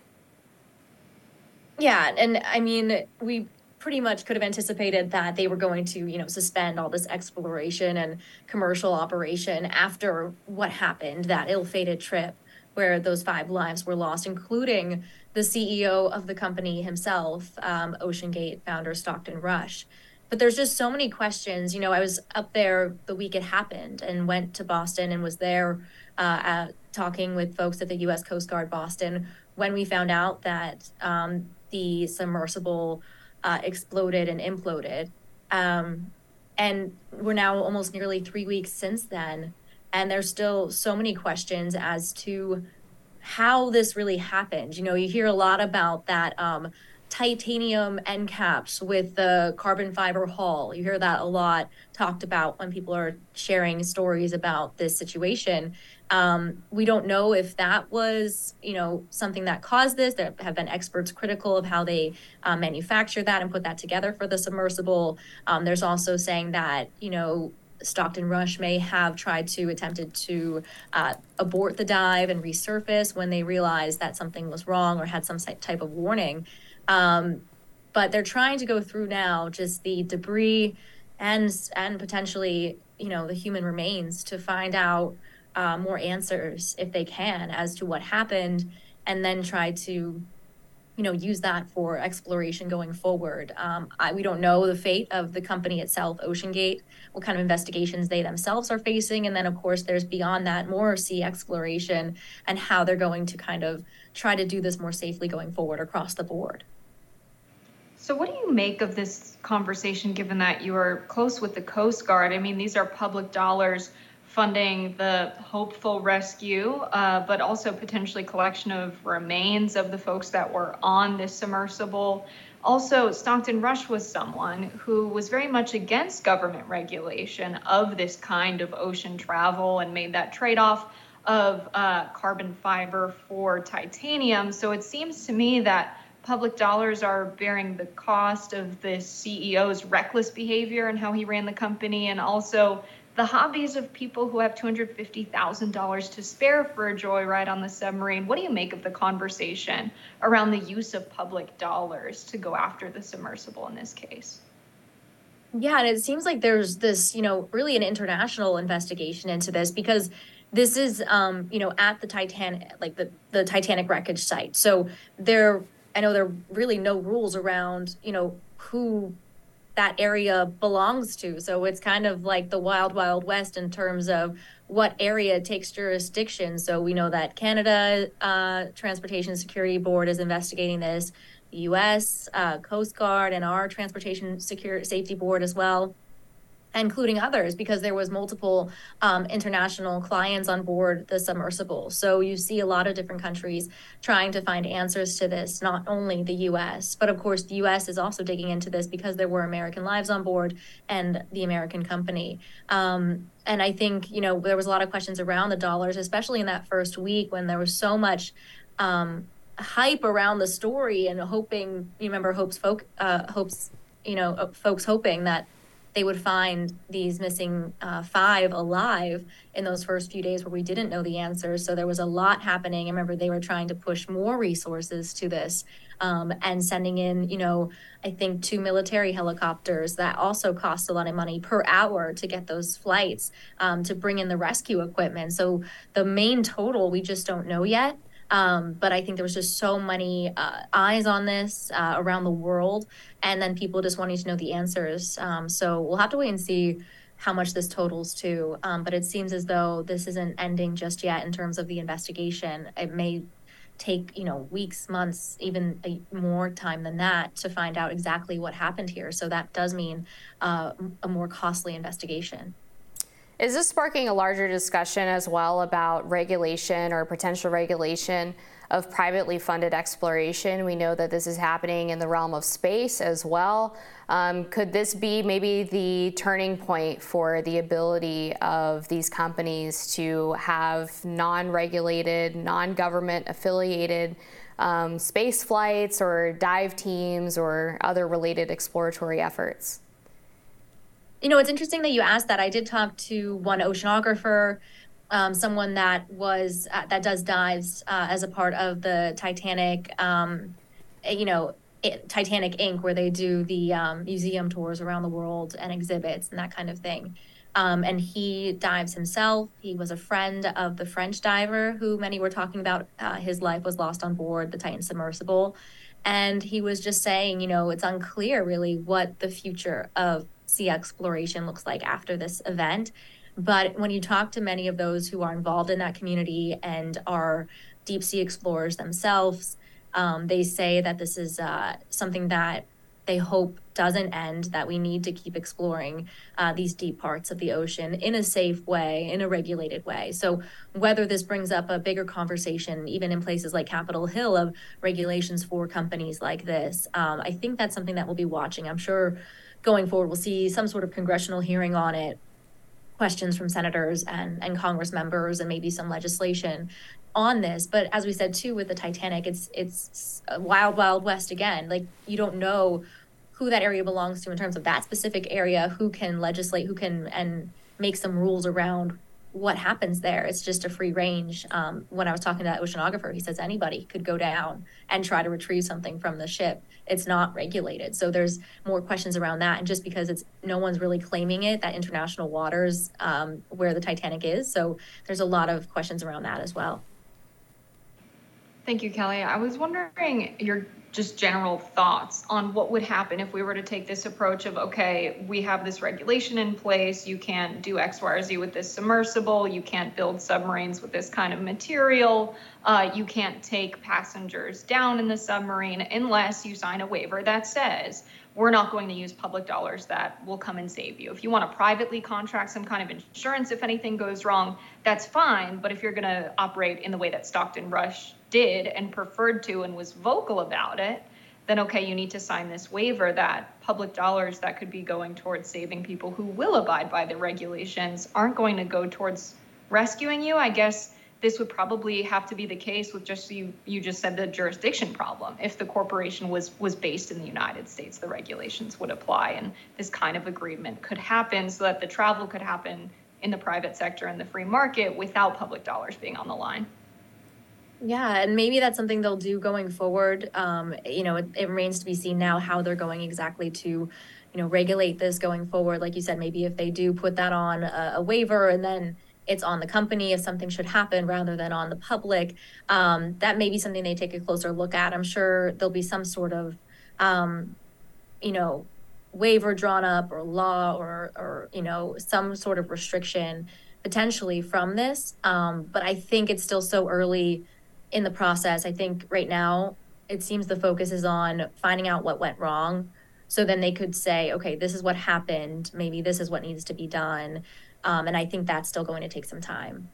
Yeah, and I mean, we pretty much could have anticipated that they were going to, you know, suspend all this exploration and commercial operation after what happened, that ill-fated trip where those five lives were lost, including the CEO of the company himself, um, OceanGate founder Stockton Rush. But there's just so many questions. You know, I was up there the week it happened and went to Boston and was there uh, at, talking with folks at the U.S. Coast Guard Boston when we found out that um, the submersible uh, exploded and imploded. Um, and we're now almost nearly three weeks since then. And there's still so many questions as to how this really happened. You know, you hear a lot about that um, titanium end caps with the carbon fiber hull. You hear that a lot talked about when people are sharing stories about this situation. Um, we don't know if that was, you know, something that caused this. There have been experts critical of how they uh, manufacture that and put that together for the submersible. Um, there's also saying that, you know, Stockton Rush may have tried to attempted to uh, abort the dive and resurface when they realized that something was wrong or had some type of warning. Um, but they're trying to go through now just the debris and and potentially you know the human remains to find out uh, more answers if they can as to what happened, and then try to you know, use that for exploration going forward. Um, I, we don't know the fate of the company itself, OceanGate, what kind of investigations they themselves are facing. And then, of course, there's beyond that more sea exploration and how they're going to kind of try to do this more safely going forward across the board. So, what do you make of this conversation given that you are close with the Coast Guard? I mean, these are public dollars funding the hopeful rescue, uh, but also potentially collection of remains of the folks that were on this submersible. Also, Stockton Rush was someone who was very much against government regulation of this kind of ocean travel and made that trade off of uh, carbon fiber for titanium. So it seems to me that public dollars are bearing the cost of this CEO's reckless behavior and how he ran the company, and also the hobbies of people who have $250,000 to spare for a joyride on the submarine. What do you make of the conversation around the use of public dollars to go after the submersible in this case? Yeah, and it seems like there's this, you know, really an international investigation into this because this is um, you know, at the Titanic like the the Titanic wreckage site. So there I know there are really no rules around, you know, who that area belongs to. So it's kind of like the wild, wild west in terms of what area takes jurisdiction. So we know that Canada uh, Transportation Security Board is investigating this, the U.S. Uh, Coast Guard and our Transportation Security Safety Board as well including others because there was multiple um, international clients on board the submersible. So you see a lot of different countries trying to find answers to this not only the us but of course the us is also digging into this because there were american lives on board and the american company. Um, and i think you know there was a lot of questions around the dollars especially in that first week when there was so much um, hype around the story and hoping you remember hope's folk uh, hope's you know uh, folks hoping that they would find these missing uh, five alive in those first few days where we didn't know the answers. So there was a lot happening. I remember they were trying to push more resources to this um, and sending in, you know, I think two military helicopters that also cost a lot of money per hour to get those flights um, to bring in the rescue equipment. So the main total we just don't know yet. Um, but I think there was just so many uh, eyes on this uh, around the world, and then people just wanting to know the answers. Um, so we'll have to wait and see how much this totals to. Um, but it seems as though this isn't ending just yet in terms of the investigation. It may take you know weeks months even a, more time than that to find out exactly what happened here so that does mean uh, a more costly investigation is this sparking a larger discussion as well about regulation or potential regulation of privately funded exploration? We know that this is happening in the realm of space as well. Um, could this be maybe the turning point for the ability of these companies to have non regulated, non government affiliated um, space flights or dive teams or other related exploratory efforts? You know, it's interesting that you asked that. I did talk to one oceanographer, um, someone that was uh, that does dives uh, as a part of the Titanic. Um, eh, you know, it, Titanic Inc., where they do the um, museum tours around the world and exhibits and that kind of thing. Um, and he dives himself. He was a friend of the French diver who many were talking about. Uh, his life was lost on board the Titan submersible. And he was just saying, you know, it's unclear really what the future of sea exploration looks like after this event. But when you talk to many of those who are involved in that community and are deep sea explorers themselves, um, they say that this is uh, something that they hope doesn't end, that we need to keep exploring uh, these deep parts of the ocean in a safe way, in a regulated way. So, whether this brings up a bigger conversation, even in places like Capitol Hill, of regulations for companies like this, um, I think that's something that we'll be watching. I'm sure going forward, we'll see some sort of congressional hearing on it, questions from senators and, and Congress members, and maybe some legislation on this. But as we said too, with the Titanic, it's it's wild, wild west again. Like you don't know who that area belongs to in terms of that specific area, who can legislate, who can and make some rules around what happens there. It's just a free range. Um, when I was talking to that oceanographer, he says anybody could go down and try to retrieve something from the ship. It's not regulated. So there's more questions around that. And just because it's no one's really claiming it, that international waters um, where the Titanic is. So there's a lot of questions around that as well. Thank you, Kellie. I was wondering your just general thoughts on what would happen if we were to take this approach of okay, we have this regulation in place, you can't do X, Y, or Z with this submersible, you can't build submarines with this kind of material, uh, you can't take passengers down in the submarine unless you sign a waiver that says we're not going to use public dollars that will come and save you. If you want to privately contract some kind of insurance if anything goes wrong, that's fine. But if you're going to operate in the way that Stockton Rush did and preferred to and was vocal about it, then okay, you need to sign this waiver that public dollars that could be going towards saving people who will abide by the regulations aren't going to go towards rescuing you. I guess this would probably have to be the case with just you you just said the jurisdiction problem. If the corporation was was based in the United States, the regulations would apply and this kind of agreement could happen so that the travel could happen in the private sector and the free market without public dollars being on the line. Yeah, and maybe that's something they'll do going forward. Um, you know, it, it remains to be seen now how they're going exactly to, you know, regulate this going forward. Like you said, maybe if they do put that on a, a waiver and then it's on the company if something should happen rather than on the public, um, that may be something they take a closer look at. I'm sure there'll be some sort of, um, you know, waiver drawn up or law or or you know some sort of restriction potentially from this. Um, but I think it's still so early in the process. I think right now it seems the focus is on finding out what went wrong. So then they could say, okay, this is what happened. Maybe this is what needs to be done. Um, and I think that's still going to take some time.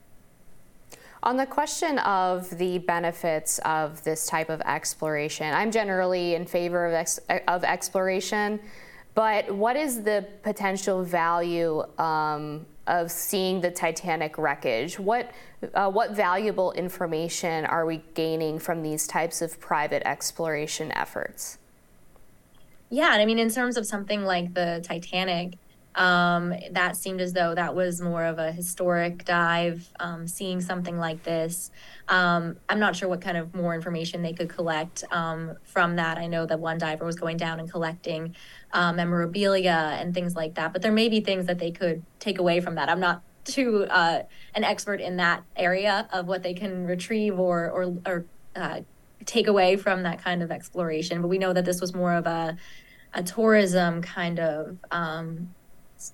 On the question of the benefits of this type of exploration, I'm generally in favor of, ex- of exploration, but what is the potential value um, of seeing the Titanic wreckage? What uh, what valuable information are we gaining from these types of private exploration efforts? Yeah, I mean, in terms of something like the Titanic, um, that seemed as though that was more of a historic dive, um, seeing something like this. Um, I'm not sure what kind of more information they could collect um, from that. I know that one diver was going down and collecting uh, memorabilia and things like that, but there may be things that they could take away from that. I'm not too uh, an expert in that area of what they can retrieve or or, or uh, take away from that kind of exploration, but we know that this was more of a a tourism kind of um,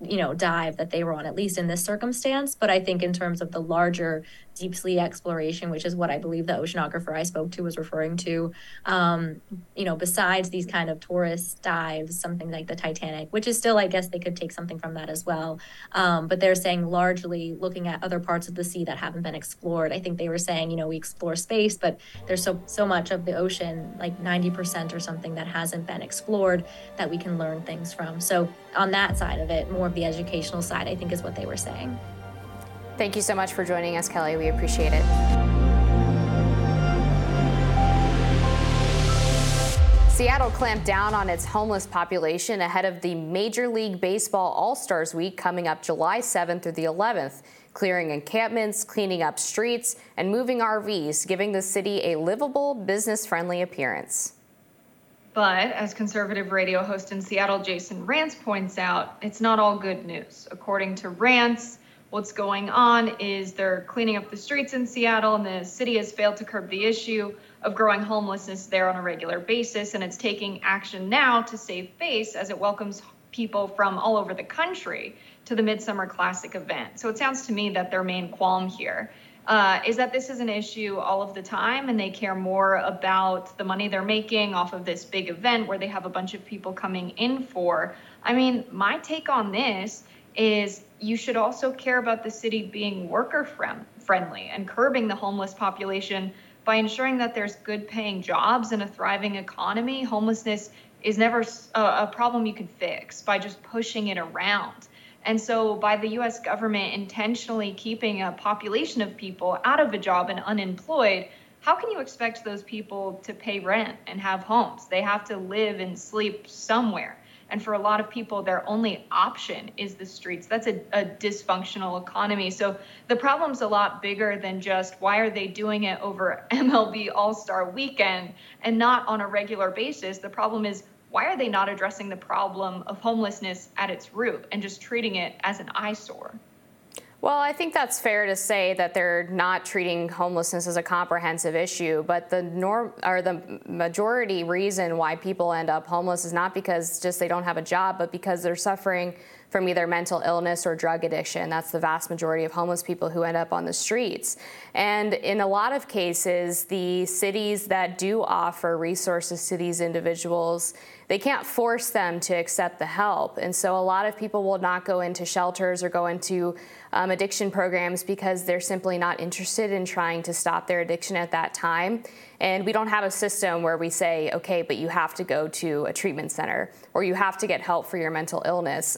you know dive that they were on at least in this circumstance. But i think in terms of the larger deep sea exploration which is what i believe the oceanographer i spoke to was referring to. Um, you know besides these kind of tourist dives something like the titanic which is still i guess they could take something from that as well. Um, but they're saying largely looking at other parts of the sea that haven't been explored. I think they were saying you know we explore space but there's so so much of the ocean like 90% or something that hasn't been explored that we can learn things from. So on that side of it more of the educational side, I think is what they were saying. Thank you so much for joining us, Kellie. We appreciate it. Seattle clamped down on its homeless population ahead of the Major League Baseball All Stars Week coming up July 7th through the 11th, clearing encampments, cleaning up streets, and moving RVs, giving the city a livable, business friendly appearance. But as conservative radio host in Seattle, Jason Rantz points out, it's not all good news. According to Rantz, what's going on is they're cleaning up the streets in Seattle, and the city has failed to curb the issue of growing homelessness there on a regular basis. And it's taking action now to save face as it welcomes people from all over the country to the Midsummer Classic event. So it sounds to me that their main qualm here uh, is that this is an issue all of the time and they care more about the money they're making off of this big event where they have a bunch of people coming in for. I mean, my take on this is you should also care about the city being worker friendly and curbing the homeless population by ensuring that there's good paying jobs and a thriving economy. Homelessness is never a, problem you can fix by just pushing it around. And so, by the US government intentionally keeping a population of people out of a job and unemployed, how can you expect those people to pay rent and have homes? They have to live and sleep somewhere. And for a lot of people, their only option is the streets. That's a, a dysfunctional economy. So the problem's a lot bigger than just why are they doing it over *laughs* MLB All Star weekend and not on a regular basis. The problem is why are they not addressing the problem of homelessness at its root and just treating it as an eyesore? Well, I think that's fair to say that they're not treating homelessness as a comprehensive issue, but the norm or the majority reason why people end up homeless is not because just they don't have a job, but because they're suffering from either mental illness or drug addiction. That's the vast majority of homeless people who end up on the streets. And in a lot of cases, the cities that do offer resources to these individuals they can't force them to accept the help. And so a lot of people will not go into shelters or go into um, addiction programs because they're simply not interested in trying to stop their addiction at that time. And we don't have a system where we say, okay, but you have to go to a treatment center or you have to get help for your mental illness.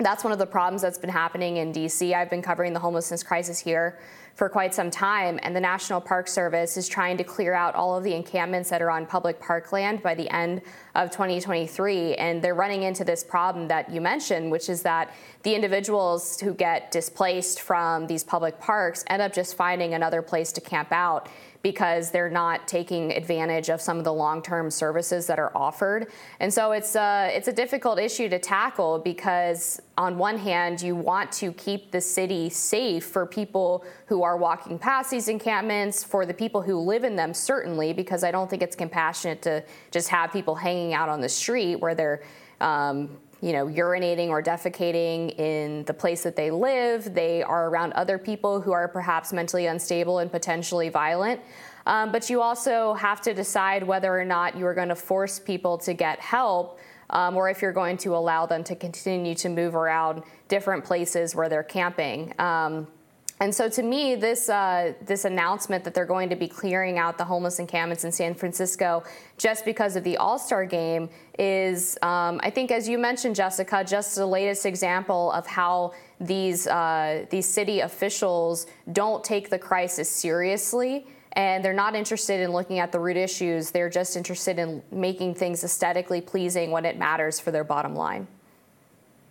That's one of the problems that's been happening in DC. I've been covering the homelessness crisis here for quite some time, and the National Park Service is trying to clear out all of the encampments that are on public parkland by the end of 2023. And they're running into this problem that you mentioned, which is that the individuals who get displaced from these public parks end up just finding another place to camp out because they're not taking advantage of some of the long-term services that are offered. And so it's a, uh, it's a difficult issue to tackle because on one hand, you want to keep the city safe for people who are walking past these encampments, for the people who live in them, certainly, because I don't think it's compassionate to just have people hanging out on the street where they're um, you know, urinating or defecating in the place that they live. They are around other people who are perhaps mentally unstable and potentially violent. Um, but you also have to decide whether or not you are going to force people to get help um, or if you're going to allow them to continue to move around different places where they're camping. Um, and so, to me, this uh, this announcement that they're going to be clearing out the homeless encampments in San Francisco just because of the All Star Game is, um, I think, as you mentioned, Jessica, just the latest example of how these uh, these city officials don't take the crisis seriously. And they're not interested in looking at the root issues. They're just interested in making things aesthetically pleasing when it matters for their bottom line.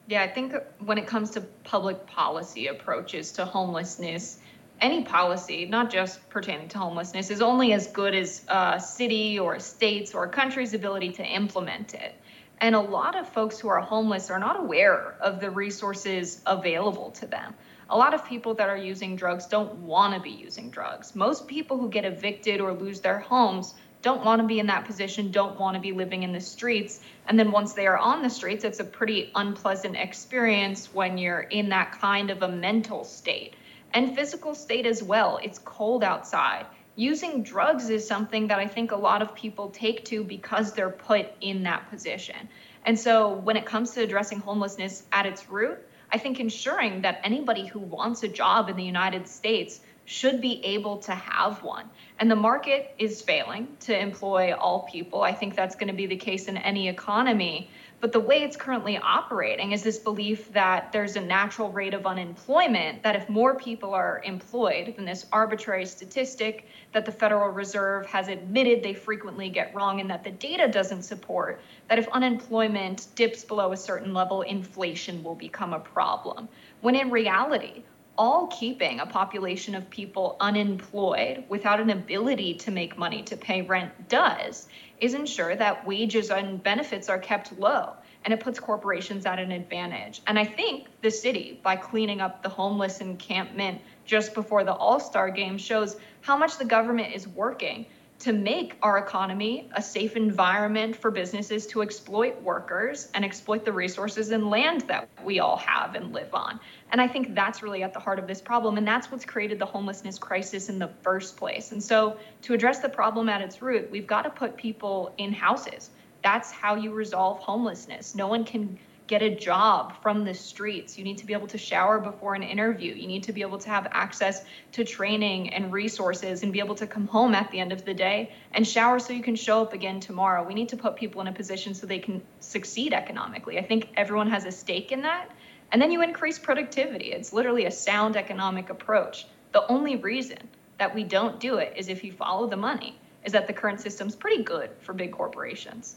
Yeah, I think when it comes to public policy approaches to homelessness, any policy, not just pertaining to homelessness, is only as good as a city or a state's or a country's ability to implement it. And a lot of folks who are homeless are not aware of the resources available to them. A lot of people that are using drugs don't want to be using drugs. Most people who get evicted or lose their homes don't want to be in that position, don't want to be living in the streets. And then once they are on the streets, it's a pretty unpleasant experience when you're in that kind of a mental state and physical state as well. It's cold outside. Using drugs is something that I think a lot of people take to because they're put in that position. And so when it comes to addressing homelessness at its root, I think ensuring that anybody who wants a job in the United States should be able to have one. And the market is failing to employ all people. I think that's going to be the case in any economy. But the way it's currently operating is this belief that there's a natural rate of unemployment, that if more people are employed than this arbitrary statistic that the Federal Reserve has admitted they frequently get wrong and that the data doesn't support, that if unemployment dips below a certain level, inflation will become a problem. When in reality, all keeping a population of people unemployed without an ability to make money to pay rent does is ensure that wages and benefits are kept low and it puts corporations at an advantage. And I think the city, by cleaning up the homeless encampment just before the All Star game, shows how much the government is working to make our economy a safe environment for businesses to exploit workers and exploit the resources and land that we all have and live on. And I think that's really at the heart of this problem. And that's what's created the homelessness crisis in the first place. And so, to address the problem at its root, we've got to put people in houses. That's how you resolve homelessness. No one can get a job from the streets. You need to be able to shower before an interview. You need to be able to have access to training and resources and be able to come home at the end of the day and shower so you can show up again tomorrow. We need to put people in a position so they can succeed economically. I think everyone has a stake in that. And then you increase productivity. It's literally a sound economic approach. The only reason that we don't do it is if you follow the money, is that the current system's pretty good for big corporations.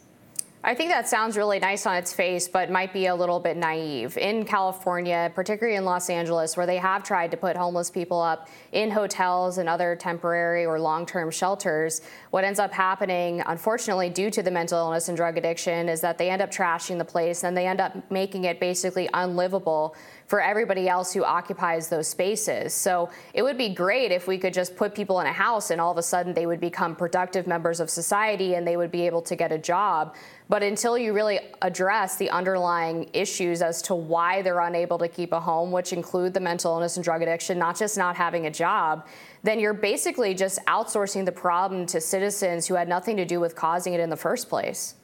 I think that sounds really nice on its face, but might be a little bit naive. In California, particularly in Los Angeles, where they have tried to put homeless people up in hotels and other temporary or long term shelters, what ends up happening, unfortunately, due to the mental illness and drug addiction, is that they end up trashing the place and they end up making it basically unlivable for everybody else who occupies those spaces. So it would be great if we could just put people in a house and all of a sudden they would become productive members of society and they would be able to get a job. But until you really address the underlying issues as to why they're unable to keep a home, which include the mental illness and drug addiction, not just not having a job, then you're basically just outsourcing the problem to citizens who had nothing to do with causing it in the first place.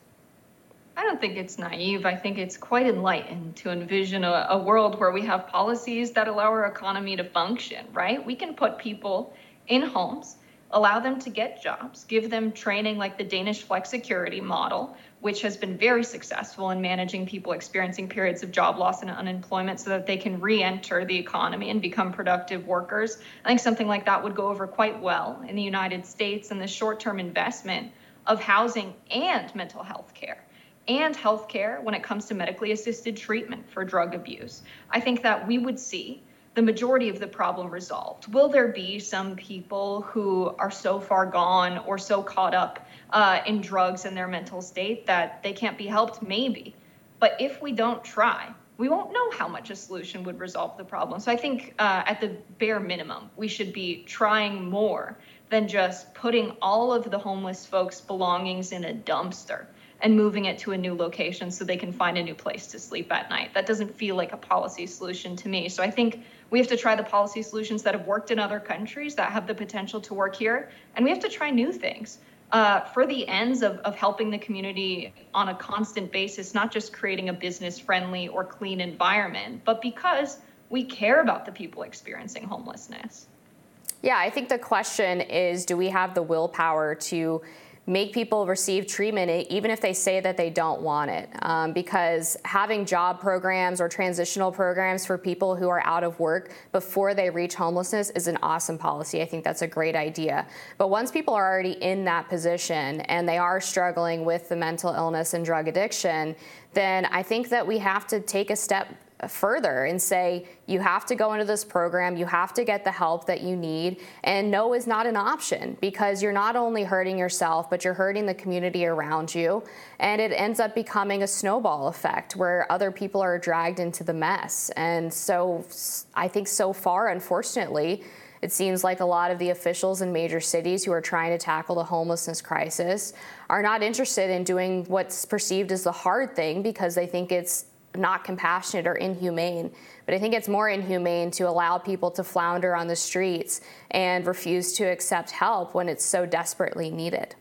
I don't think it's naive. I think it's quite enlightened to envision a, a, world where we have policies that allow our economy to function, right? We can put people in homes, allow them to get jobs, give them training like the Danish flexicurity model, which has been very successful in managing people experiencing periods of job loss and unemployment so that they can re enter the economy and become productive workers. I think something like that would go over quite well in the United States and the short term investment of housing and mental health care and health care when it comes to medically assisted treatment for drug abuse. I think that we would see the majority of the problem resolved. Will there be some people who are so far gone or so caught up uh, in drugs and their mental state that they can't be helped, maybe. But if we don't try, we won't know how much a solution would resolve the problem. So I think uh, at the bare minimum, we should be trying more than just putting all of the homeless folks' belongings in a dumpster and moving it to a new location so they can find a new place to sleep at night. That doesn't feel like a policy solution to me. So I think we have to try the policy solutions that have worked in other countries that have the potential to work here, and we have to try new things uh, for the ends of, of helping the community on a constant basis, not just creating a business friendly or clean environment, but because we care about the people experiencing homelessness. Yeah, I think the question is do we have the willpower to make people receive treatment even if they say that they don't want it. Um, because having job programs or transitional programs for people who are out of work before they reach homelessness is an awesome policy. I think that's a great idea. But once people are already in that position and they are struggling with the mental illness and drug addiction, then I think that we have to take a step further and say you have to go into this program, you have to get the help that you need, and no is not an option because you're not only hurting yourself, but you're hurting the community around you. And it ends up becoming a snowball effect where other people are dragged into the mess. And so I think so far, unfortunately, it seems like a lot of the officials in major cities who are trying to tackle the homelessness crisis are not interested in doing what's perceived as the hard thing because they think it's not compassionate or inhumane. But I think it's more inhumane to allow people to flounder on the streets and refuse to accept help when it's so desperately needed.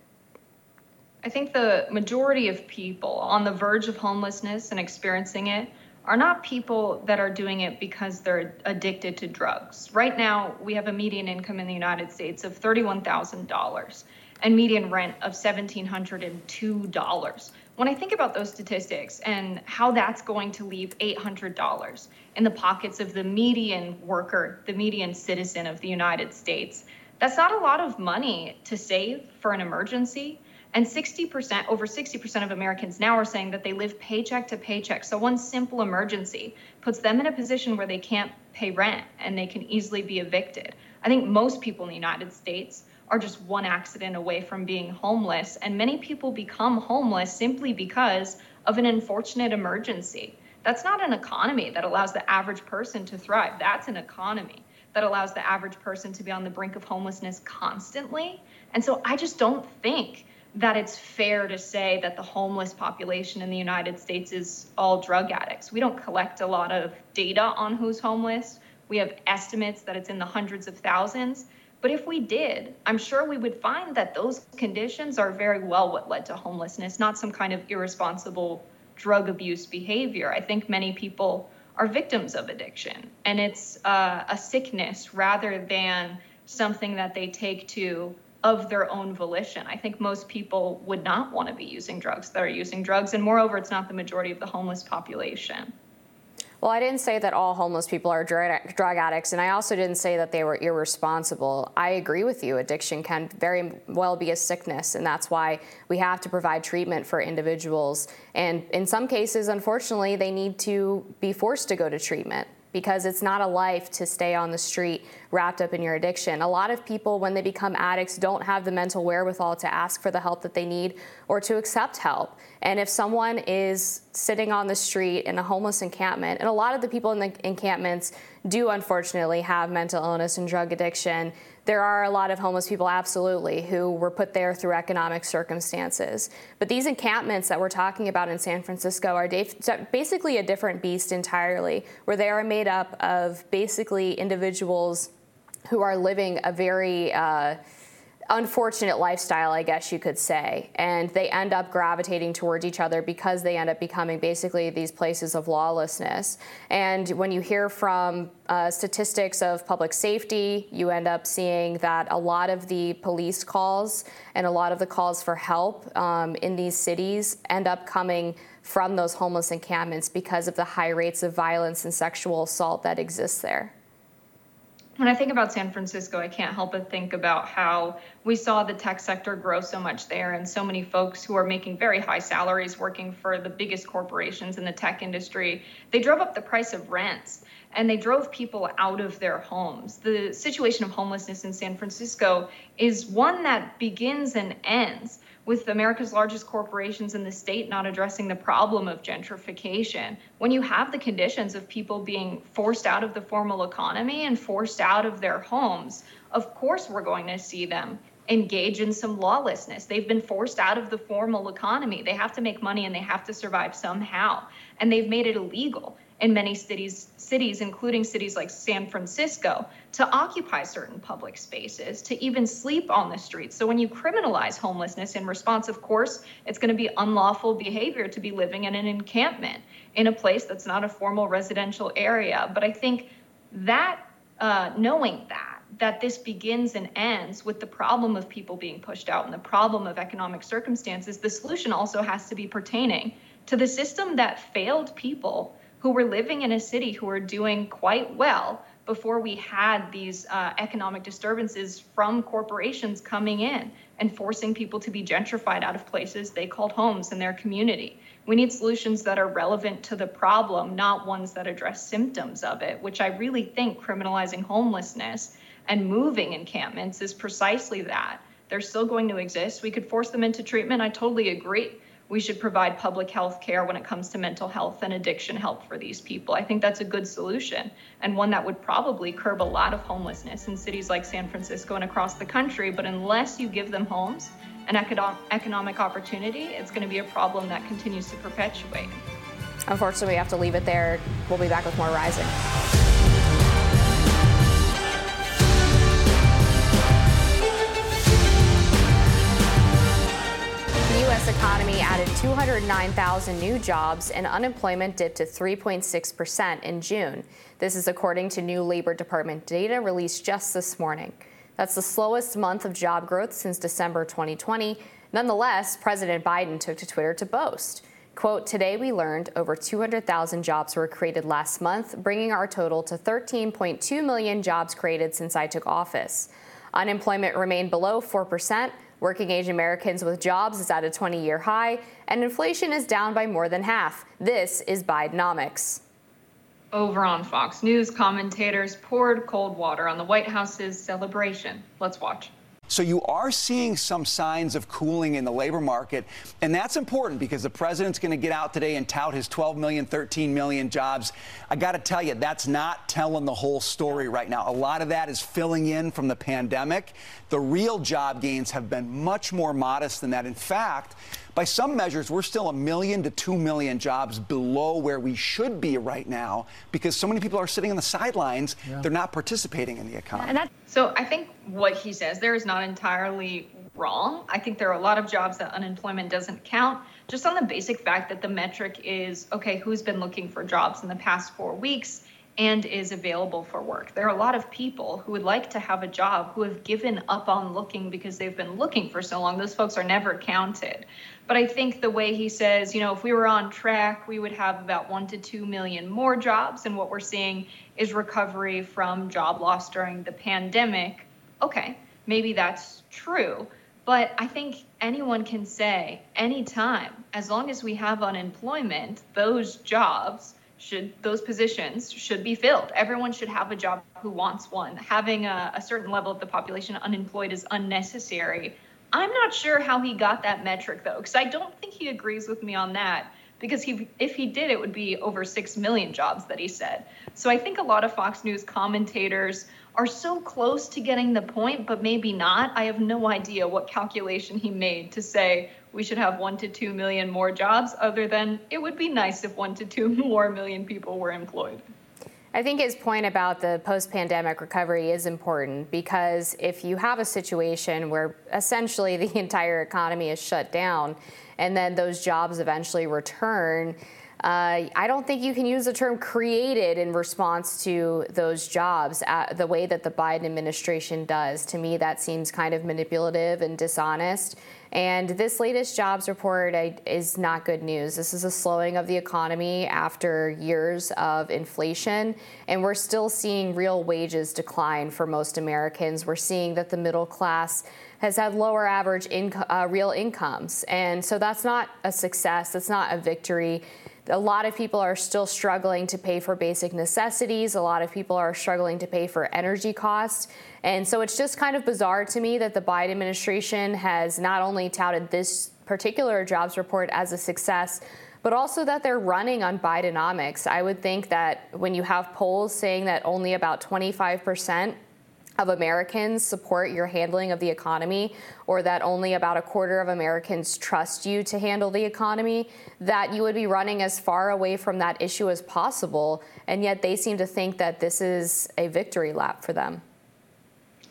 I think the majority of people on the verge of homelessness and experiencing it are not people that are doing it because they're addicted to drugs. Right now, we have a median income in the United States of $31,000 and median rent of $1,702 when I think about those statistics and how that's going to leave $800 in the pockets of the median worker, the median citizen of the United States, that's not a lot of money to save for an emergency. And 60%, over 60% of Americans now are saying that they live paycheck to paycheck. So one simple emergency puts them in a position where they can't pay rent and they can easily be evicted. I think most people in the United States are just one accident away from being homeless. And many people become homeless simply because of an unfortunate emergency. That's not an economy that allows the average person to thrive. That's an economy that allows the average person to be on the brink of homelessness constantly. And so I just don't think that it's fair to say that the homeless population in the United States is all drug addicts. We don't collect a lot of data on who's homeless. We have estimates that it's in the hundreds of thousands. But if we did, I'm sure we would find that those conditions are very well what led to homelessness, not some kind of irresponsible drug abuse behavior. I think many people are victims of addiction, and it's uh, a sickness rather than something that they take to of their own volition. I think most people would not want to be using drugs that are using drugs, and moreover, it's not the majority of the homeless population. Well, I didn't say that all homeless people are drug, addicts, and I also didn't say that they were irresponsible. I agree with you. Addiction can very well be a sickness, and that's why we have to provide treatment for individuals. And in some cases, unfortunately, they need to be forced to go to treatment because it's not a life to stay on the street wrapped up in your addiction. A lot of people, when they become addicts, don't have the mental wherewithal to ask for the help that they need or to accept help. And if someone is sitting on the street in a homeless encampment, and a lot of the people in the encampments do unfortunately have mental illness and drug addiction, there are a lot of homeless people, absolutely, who were put there through economic circumstances. But these encampments that we're talking about in San Francisco are basically a different beast entirely, where they are made up of basically individuals who are living a very uh, unfortunate lifestyle, I guess you could say. And they end up gravitating towards each other because they end up becoming basically these places of lawlessness. And when you hear from uh, statistics of public safety, you end up seeing that a lot of the police calls and a lot of the calls for help um, in these cities end up coming from those homeless encampments because of the high rates of violence and sexual assault that exists there when I think about San Francisco, I can't help but think about how we saw the tech sector grow so much there and so many folks who are making very high salaries working for the biggest corporations in the tech industry. They drove up the price of rents and they drove people out of their homes. The situation of homelessness in San Francisco is one that begins and ends with America's largest corporations in the state not addressing the problem of gentrification. When you have the conditions of people being forced out of the formal economy and forced out of their homes, of course we're going to see them engage in some lawlessness. They've been forced out of the formal economy. They have to make money and they have to survive somehow. And they've made it illegal in many cities, cities, including cities like San Francisco, to occupy certain public spaces, to even sleep on the streets. So when you criminalize homelessness in response, of course, it's going to be unlawful behavior to be living in an encampment in a place that's not a formal residential area. But I think that uh, knowing that that this begins and ends with the problem of people being pushed out and the problem of economic circumstances, the solution also has to be pertaining to the system that failed people who were living in a city who were doing quite well before we had these uh, economic disturbances from corporations coming in and forcing people to be gentrified out of places they called homes in their community. We need solutions that are relevant to the problem, not ones that address symptoms of it, which I really think criminalizing homelessness and moving encampments is precisely that. They're still going to exist. We could force them into treatment. I totally agree we should provide public health care when it comes to mental health and addiction help for these people. I think that's a good solution and one that would probably curb a lot of homelessness in cities like San Francisco and across the country. But unless you give them homes and economic opportunity, it's going to be a problem that continues to perpetuate. Unfortunately, we have to leave it there. We'll be back with more Rising. Economy added 209,000 new jobs and unemployment dipped to 3.6% in June. This is according to new Labor Department data released just this morning. That's the slowest month of job growth since December 2020. Nonetheless, President Biden took to Twitter to boast. Quote, today we learned over 200,000 jobs were created last month, bringing our total to 13.2 million jobs created since I took office. Unemployment remained below 4%, Working age Americans with jobs is at a 20 year high, and inflation is down by more than half. This is Bidenomics. Over on Fox News, commentators poured cold water on the White House's celebration. Let's watch. So you are seeing some signs of cooling in the labor market, and that's important because the president's going to get out today and tout his 12 million, 13 million jobs. I got to tell you, that's not telling the whole story right now. A lot of that is filling in from the pandemic. The real job gains have been much more modest than that. In fact, by some measures, we're still a million to two million jobs below where we should be right now because so many people are sitting on the sidelines. Yeah. They're not participating in the economy. That, so I think what he says there is not entirely wrong. I think there are a lot of jobs that unemployment doesn't count, just on the basic fact that the metric is okay, who's been looking for jobs in the past four weeks? And is available for work. There are a lot of people who would like to have a job who have given up on looking because they've been looking for so long. Those folks are never counted. But I think the way he says, you know, if we were on track, we would have about one to two million more jobs. And what we're seeing is recovery from job loss during the pandemic. Okay, maybe that's true. But I think anyone can say anytime, as long as we have unemployment, those jobs should those positions should be filled. Everyone should have a job who wants one. Having a, a, certain level of the population unemployed is unnecessary. I'm not sure how he got that metric though, because I don't think he agrees with me on that. Because he, if he did, it would be over six million jobs that he said. So I think a lot of Fox News commentators are so close to getting the point, but maybe not. I have no idea what calculation he made to say we should have one to two million more jobs, other than it would be nice if one to two *laughs* more million people were employed. I think his point about the post pandemic recovery is important because if you have a situation where essentially the *laughs* entire economy is shut down and then those jobs eventually return, uh, I don't think you can use the term created in response to those jobs uh, the way that the Biden administration does. To me, that seems kind of manipulative and dishonest. And this latest jobs report is not good news. This is a slowing of the economy after years of inflation, and we're still seeing real wages decline for most Americans. We're seeing that the middle class has had lower average inco- uh, real incomes, and so that's not a success. That's not a victory a lot of people are still struggling to pay for basic necessities. A lot of people are struggling to pay for energy costs. And so it's just kind of bizarre to me that the Biden administration has not only touted this particular jobs report as a success, but also that they're running on Bidenomics. I would think that when you have polls saying that only about 25 percent of Americans support your handling of the economy, or that only about a quarter of Americans trust you to handle the economy, that you would be running as far away from that issue as possible. And yet they seem to think that this is a victory lap for them.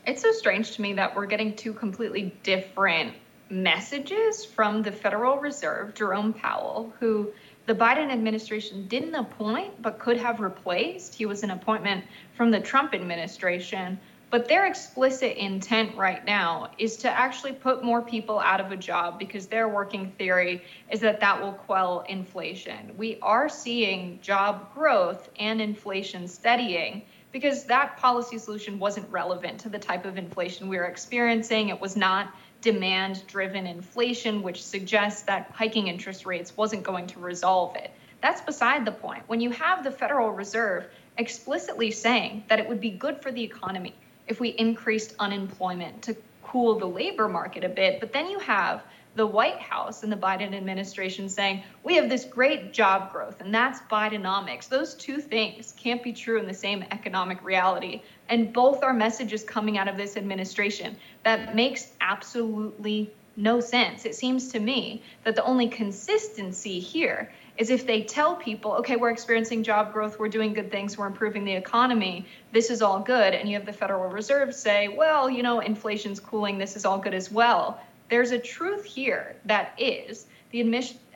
It's so strange to me that we're getting two completely different messages from the Federal Reserve, Jerome Powell, who the Biden administration didn't appoint but could have replaced. He was an appointment from the Trump administration but their explicit intent right now is to actually put more people out of a job because their working theory is that that will quell inflation. We are seeing job growth and inflation steadying because that policy solution wasn't relevant to the type of inflation we are experiencing. It was not demand driven inflation, which suggests that hiking interest rates wasn't going to resolve it. That's beside the point. When you have the Federal Reserve explicitly saying that it would be good for the economy if we increased unemployment to cool the labor market a bit. But then you have the White House and the Biden administration saying, we have this great job growth, and that's Bidenomics. Those two things can't be true in the same economic reality. And both are messages coming out of this administration that makes absolutely no sense. It seems to me that the only consistency here is if they tell people, okay, we're experiencing job growth, we're doing good things, we're improving the economy, this is all good. And you have the Federal Reserve say, well, you know, inflation's cooling, this is all good as well. There's a truth here that is the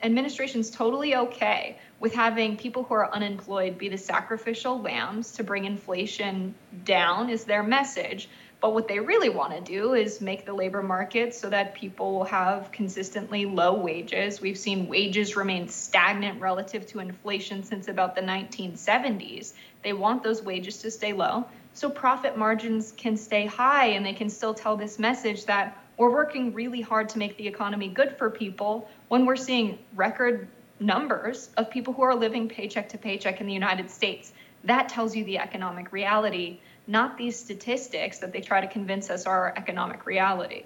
administration's totally okay with having people who are unemployed be the sacrificial lambs to bring inflation down, is their message. But what they really want to do is make the labor market so that people have consistently low wages. We've seen wages remain stagnant relative to inflation since about the 1970s. They want those wages to stay low so profit margins can stay high and they can still tell this message that we're working really hard to make the economy good for people when we're seeing record numbers of people who are living paycheck to paycheck in the United States. That tells you the economic reality not these statistics that they try to convince us are economic reality.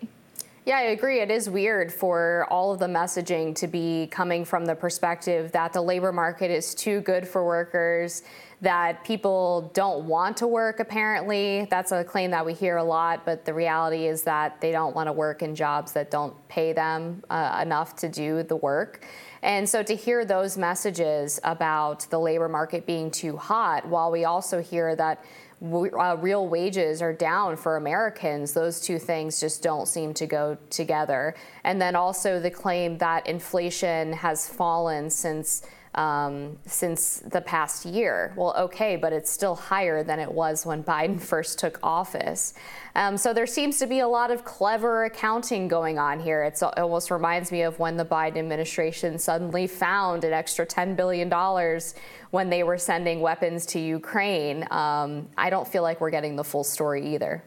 Yeah, I agree. It is weird for all of the messaging to be coming from the perspective that the labor market is too good for workers, that people don't want to work, apparently. That's a claim that we hear a lot, but the reality is that they don't want to work in jobs that don't pay them uh, enough to do the work. And so to hear those messages about the labor market being too hot, while we also hear that uh, real wages are down for Americans, those two things just don't seem to go together. And then also the claim that inflation has fallen since um, since the past year. Well, okay, but it's still higher than it was when *laughs* Biden first took office. Um, so there seems to be a lot of clever accounting going on here. It's, it almost reminds me of when the Biden administration suddenly found an extra $10 billion when they were sending weapons to Ukraine. Um, I don't feel like we're getting the full story either.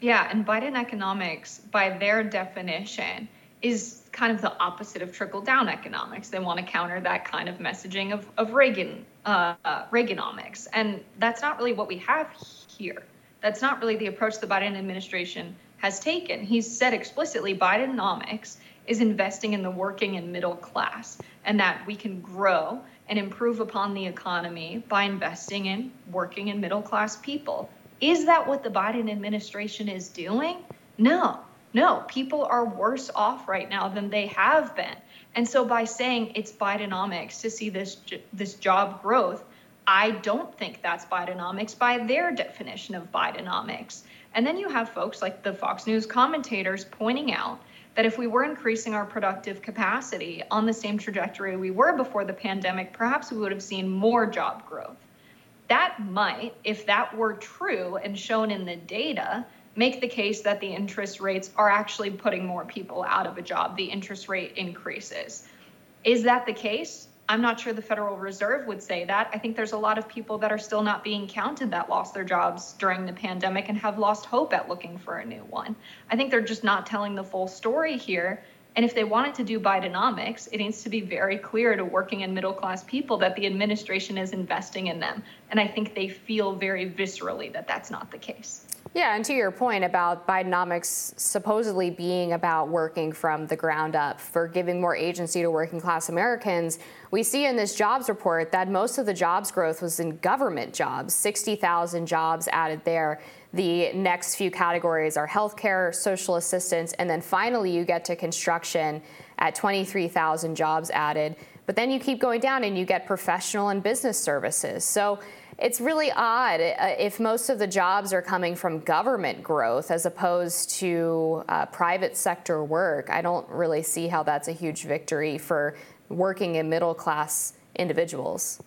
Yeah, and Biden economics, by their definition, is kind of the opposite of trickle down economics. They want to counter that kind of messaging of, of Reagan uh, uh, Reaganomics, and that's not really what we have here. That's not really the approach the Biden administration has taken. He's said explicitly Bidenomics is investing in the working and middle class, and that we can grow and improve upon the economy by investing in working and middle class people. Is that what the Biden administration is doing? No. No, people are worse off right now than they have been. And so by saying it's Bidenomics to see this this job growth, I don't think that's Bidenomics by their definition of Bidenomics. And then you have folks like the Fox News commentators pointing out that if we were increasing our productive capacity on the same trajectory we were before the pandemic, perhaps we would have seen more job growth. That might, if that were true and shown in the data, make the case that the interest rates are actually putting more people out of a job. The interest rate increases. Is that the case? I'm not sure the Federal Reserve would say that. I think there's a lot of people that are still not being counted that lost their jobs during the pandemic and have lost hope at looking for a new one. I think they're just not telling the full story here. And if they wanted to do Bidenomics, it needs to be very clear to working and middle class people that the administration is investing in them. And I think they feel very viscerally that that's not the case. Yeah, and to your point about Bidenomics supposedly being about working from the ground up for giving more agency to working class Americans, we see in this jobs report that most of the jobs growth was in government jobs, 60,000 jobs added there. The next few categories are healthcare, social assistance, and then finally you get to construction at 23,000 jobs added. But then you keep going down and you get professional and business services. So it's really odd uh, if most of the jobs are coming from government growth as opposed to uh, private sector work. I don't really see how that's a huge victory for working and middle class individuals.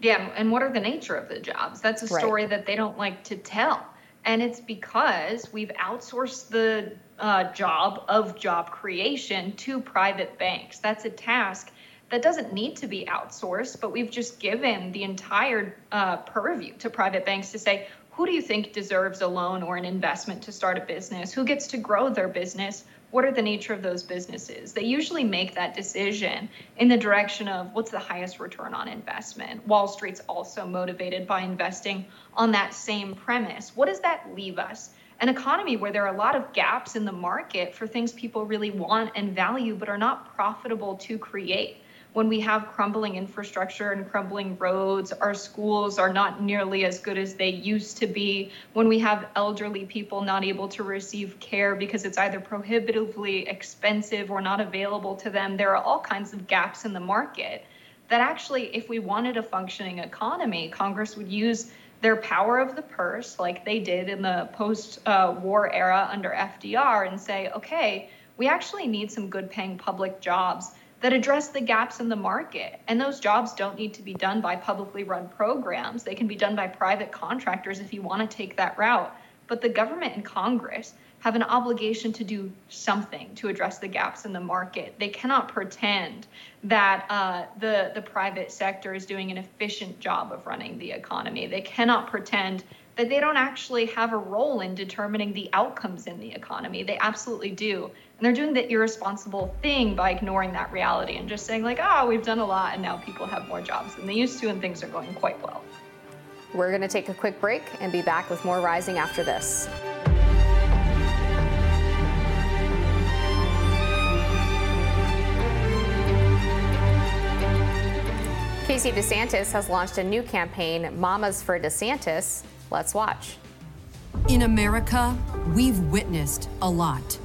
Yeah, and what are the nature of the jobs? That's a story right. that they don't like to tell. And it's because we've outsourced the uh, job of job creation to private banks. That's a task that doesn't need to be outsourced, but we've just given the entire uh, purview to private banks to say, who do you think deserves a loan or an investment to start a business? Who gets to grow their business? What are the nature of those businesses? They usually make that decision in the direction of what's the highest return on investment. Wall Street's also motivated by investing on that same premise. What does that leave us? An economy where there are a lot of gaps in the market for things people really want and value, but are not profitable to create when we have crumbling infrastructure and crumbling roads, our schools are not nearly as good as they used to be, when we have elderly people not able to receive care because it's either prohibitively expensive or not available to them, there are all kinds of gaps in the market. That actually, if we wanted a functioning economy, Congress would use their power of the purse, like they did in the post war era under FDR, and say, okay, we actually need some good paying public jobs that address the gaps in the market. And those jobs don't need to be done by publicly run programs. They can be done by private contractors if you want to take that route. But the government and Congress have an obligation to do something to address the gaps in the market. They cannot pretend that uh, the the private sector is doing an efficient job of running the economy. They cannot pretend that they don't actually have a role in determining the outcomes in the economy. They absolutely do. And they're doing the irresponsible thing by ignoring that reality and just saying, like, oh, we've done a lot and now people have more jobs than they used to and things are going quite well. We're going to take a quick break and be back with more Rising after this. Casey DeSantis has launched a new campaign, Mamas for DeSantis. Let's watch. In America, we've witnessed a lot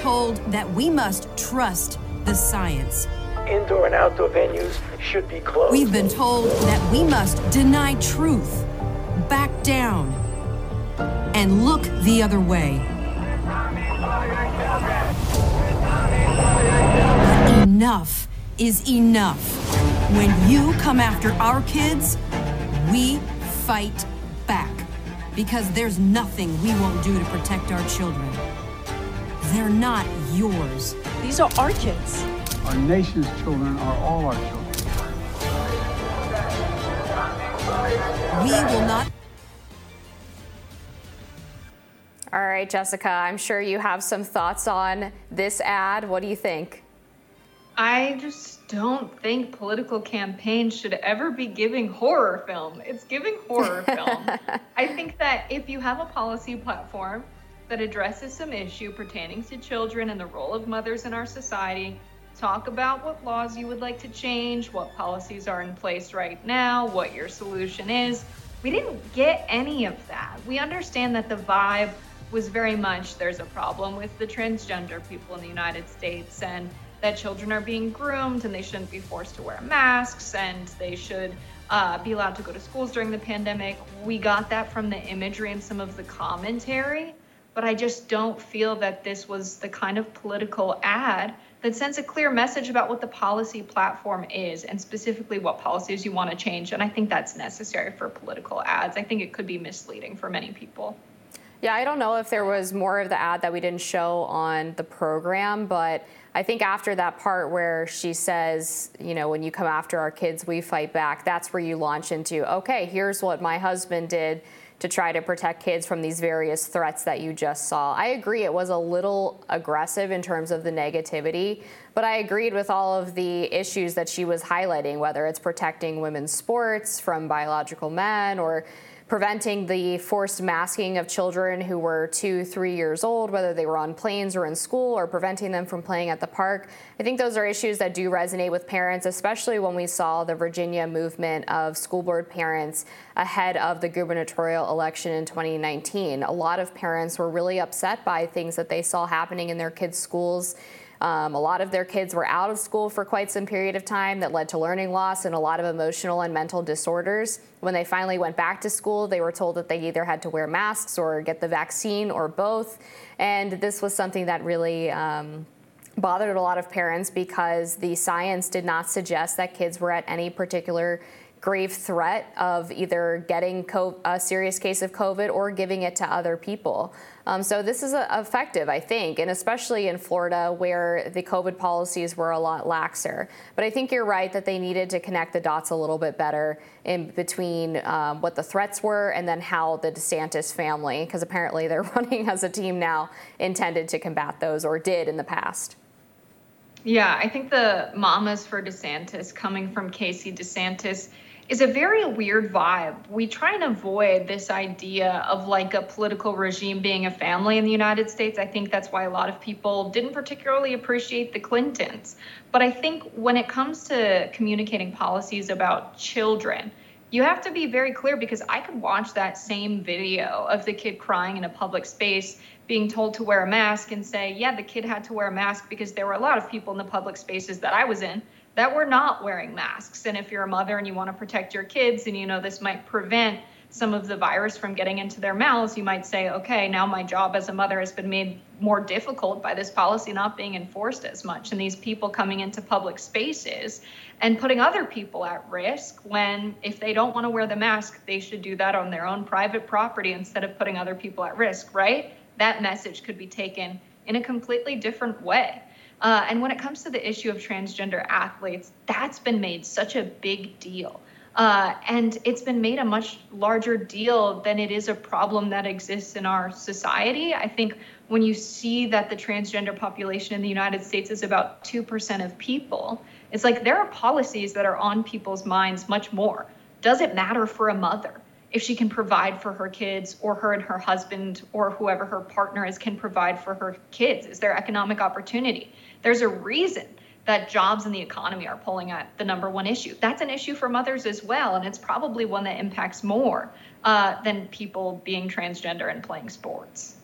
Told that we must trust the science. Indoor and outdoor venues should be closed. We've been told that we must deny truth, back down, and look the other way. But enough is enough. When you come after our kids, we fight back. Because there's nothing we won't do to protect our children. They're not yours. These are our kids. Our nation's children are all our children. We will not. All right, Jessica, I'm sure you have some thoughts on this ad. What do you think? I just don't think political campaigns should ever be giving horror film. It's giving horror *laughs* film. I think that if you have a policy platform that addresses some issue pertaining to children and the role of mothers in our society, talk about what laws you would like to change, what policies are in place right now, what your solution is. We didn't get any of that. We understand that the vibe was very much there's a problem with the transgender people in the United States and that children are being groomed and they shouldn't be forced to wear masks and they should uh, be allowed to go to schools during the pandemic. We got that from the imagery and some of the commentary, but I just don't feel that this was the kind of political ad that sends a clear message about what the policy platform is and specifically what policies you want to change. And I think that's necessary for political ads. I think it could be misleading for many people. Yeah, I don't know if there was more of the ad that we didn't show on the program, but I think after that part where she says, you know, when you come after our kids, we fight back, that's where you launch into, okay, here's what my husband did to try to protect kids from these various threats that you just saw. I agree it was a little aggressive in terms of the negativity, but I agreed with all of the issues that she was highlighting, whether it's protecting women's sports from biological men or preventing the forced masking of children who were two, three years old, whether they were on planes or in school, or preventing them from playing at the park. I think those are issues that do resonate with parents, especially when we saw the Virginia movement of school board parents ahead of the gubernatorial election in 2019. A lot of parents were really upset by things that they saw happening in their kids' schools. Um, a lot of their kids were out of school for quite some period of time that led to learning loss and a lot of emotional and mental disorders. When they finally went back to school, they were told that they either had to wear masks or get the vaccine or both. And this was something that really um, bothered a lot of parents because the science did not suggest that kids were at any particular grave threat of either getting a serious case of COVID or giving it to other people. Um, so this is effective, I think, and especially in Florida where the COVID policies were a lot laxer. But I think you're right that they needed to connect the dots a little bit better in between um, what the threats were and then how the DeSantis family, because apparently they're *laughs* running as a team now, intended to combat those or did in the past. Yeah, I think the mamas for DeSantis coming from Casey DeSantis is a very weird vibe. We try and avoid this idea of like a political regime being a family in the United States. I think that's why a lot of people didn't particularly appreciate the Clintons. But I think when it comes to communicating policies about children, you have to be very clear because I could watch that same video of the kid crying in a public space being told to wear a mask and say, yeah, the kid had to wear a mask because there were a lot of people in the public spaces that I was in that we're not wearing masks. And if you're a mother and you want to protect your kids and you know this might prevent some of the virus from getting into their mouths, you might say, okay, now my job as a mother has been made more difficult by this policy not being enforced as much. And these people coming into public spaces and putting other people at risk when, if they don't want to wear the mask, they should do that on their own private property instead of putting other people at risk, right? That message could be taken in a completely different way. Uh, and when it comes to the issue of transgender athletes, that's been made such a big deal. Uh, and it's been made a much larger deal than it is a problem that exists in our society. I think when you see that the transgender population in the United States is about 2% of people, it's like there are policies that are on people's minds much more. Does it matter for a mother? if she can provide for her kids or her and her husband or whoever her partner is can provide for her kids is there economic opportunity there's a reason that jobs and the economy are pulling at the number one issue. That's an issue for mothers as well, and it's probably one that impacts more uh, than people being transgender and playing sports.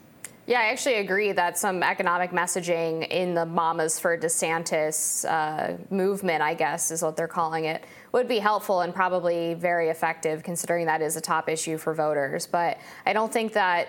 Yeah, I actually agree that some economic messaging in the Mamas for DeSantis uh, movement, I guess is what they're calling it, would be helpful and probably very effective considering that is a top issue for voters. But I don't think that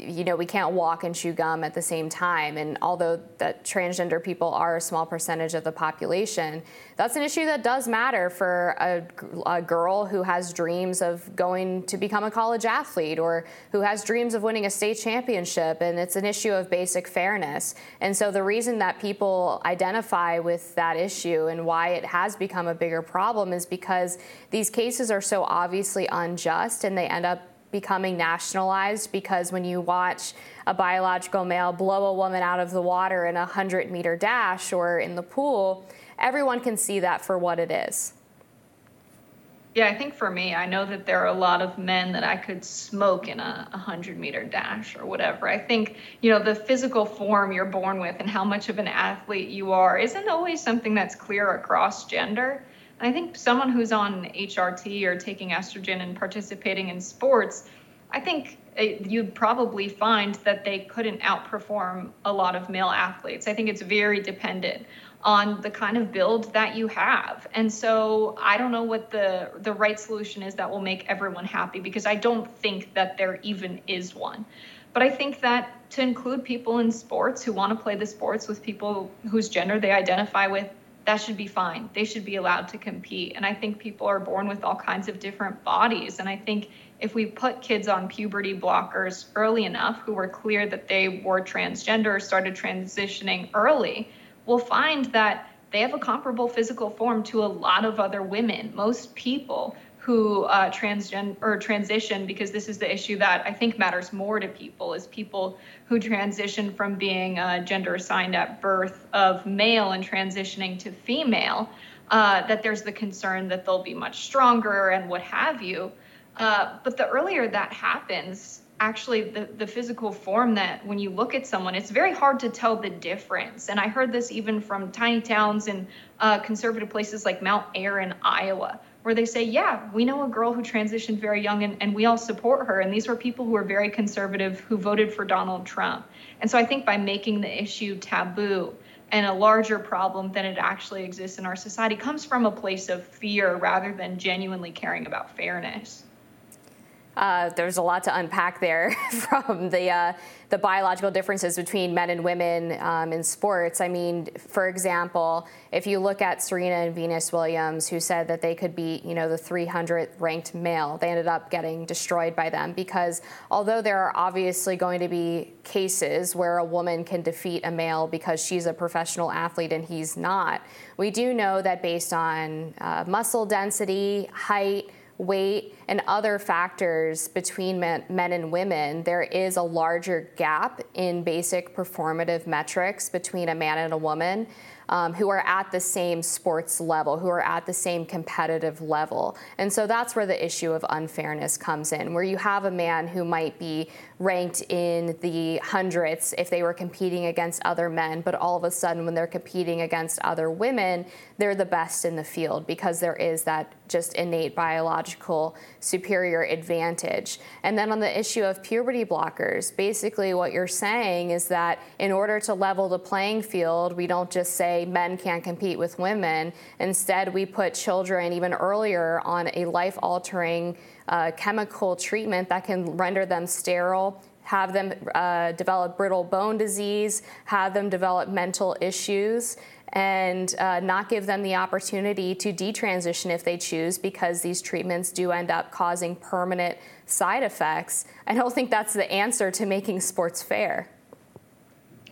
you know, we can't walk and chew gum at the same time. And although that transgender people are a small percentage of the population, that's an issue that does matter for a, a, girl who has dreams of going to become a college athlete or who has dreams of winning a state championship. And it's an issue of basic fairness. And so the reason that people identify with that issue and why it has become a bigger problem is because these cases are so obviously unjust and they end up becoming nationalized because when you watch a biological male blow a woman out of the water in a 100 meter dash or in the pool, everyone can see that for what it is. Yeah, I think for me, I know that there are a lot of men that I could smoke in a 100 meter dash or whatever. I think, you know, the physical form you're born with and how much of an athlete you are isn't always something that's clear across gender. I think someone who's on HRT or taking estrogen and participating in sports, I think it, you'd probably find that they couldn't outperform a lot of male athletes. I think it's very dependent on the kind of build that you have. And so I don't know what the the right solution is that will make everyone happy because I don't think that there even is one. But I think that to include people in sports who want to play the sports with people whose gender they identify with that should be fine. They should be allowed to compete. And I think people are born with all kinds of different bodies. And I think if we put kids on puberty blockers early enough who were clear that they were transgender, started transitioning early, we'll find that they have a comparable physical form to a lot of other women. Most people who uh, transgen or transition because this is the issue that I think matters more to people is people who transition from being uh, gender assigned at birth of male and transitioning to female. Uh, that there's the concern that they'll be much stronger and what have you. Uh, but the earlier that happens, actually the, the physical form that when you look at someone, it's very hard to tell the difference. And I heard this even from tiny towns and uh, conservative places like Mount Ayr in Iowa, where they say, yeah, we know a girl who transitioned very young and, and we all support her. And these were people who were very conservative who voted for Donald Trump. And so I think by making the issue taboo and a larger problem than it actually exists in our society comes from a place of fear rather than genuinely caring about fairness. Uh, there's a lot to unpack there *laughs* from the uh, the biological differences between men and women um, in sports. I mean, for example, if you look at Serena and Venus Williams, who said that they could be, you know, the 300th ranked male, they ended up getting destroyed by them because although there are obviously going to be cases where a woman can defeat a male because she's a professional athlete and he's not, we do know that based on uh, muscle density, height weight, and other factors between men, and women, there is a larger gap in basic performative metrics between a man and a woman um, who are at the same sports level, who are at the same competitive level. And so that's where the issue of unfairness comes in, where you have a man who might be ranked in the hundreds if they were competing against other men, but all of a sudden, when they're competing against other women, they're the best in the field because there is that just innate biological superior advantage. And then on the issue of puberty blockers, basically what you're saying is that in order to level the playing field, we don't just say men can't compete with women. Instead, we put children even earlier on a life altering uh, chemical treatment that can render them sterile, have them uh, develop brittle bone disease, have them develop mental issues, and uh, not give them the opportunity to detransition if they choose because these treatments do end up causing permanent side effects. I don't think that's the answer to making sports fair.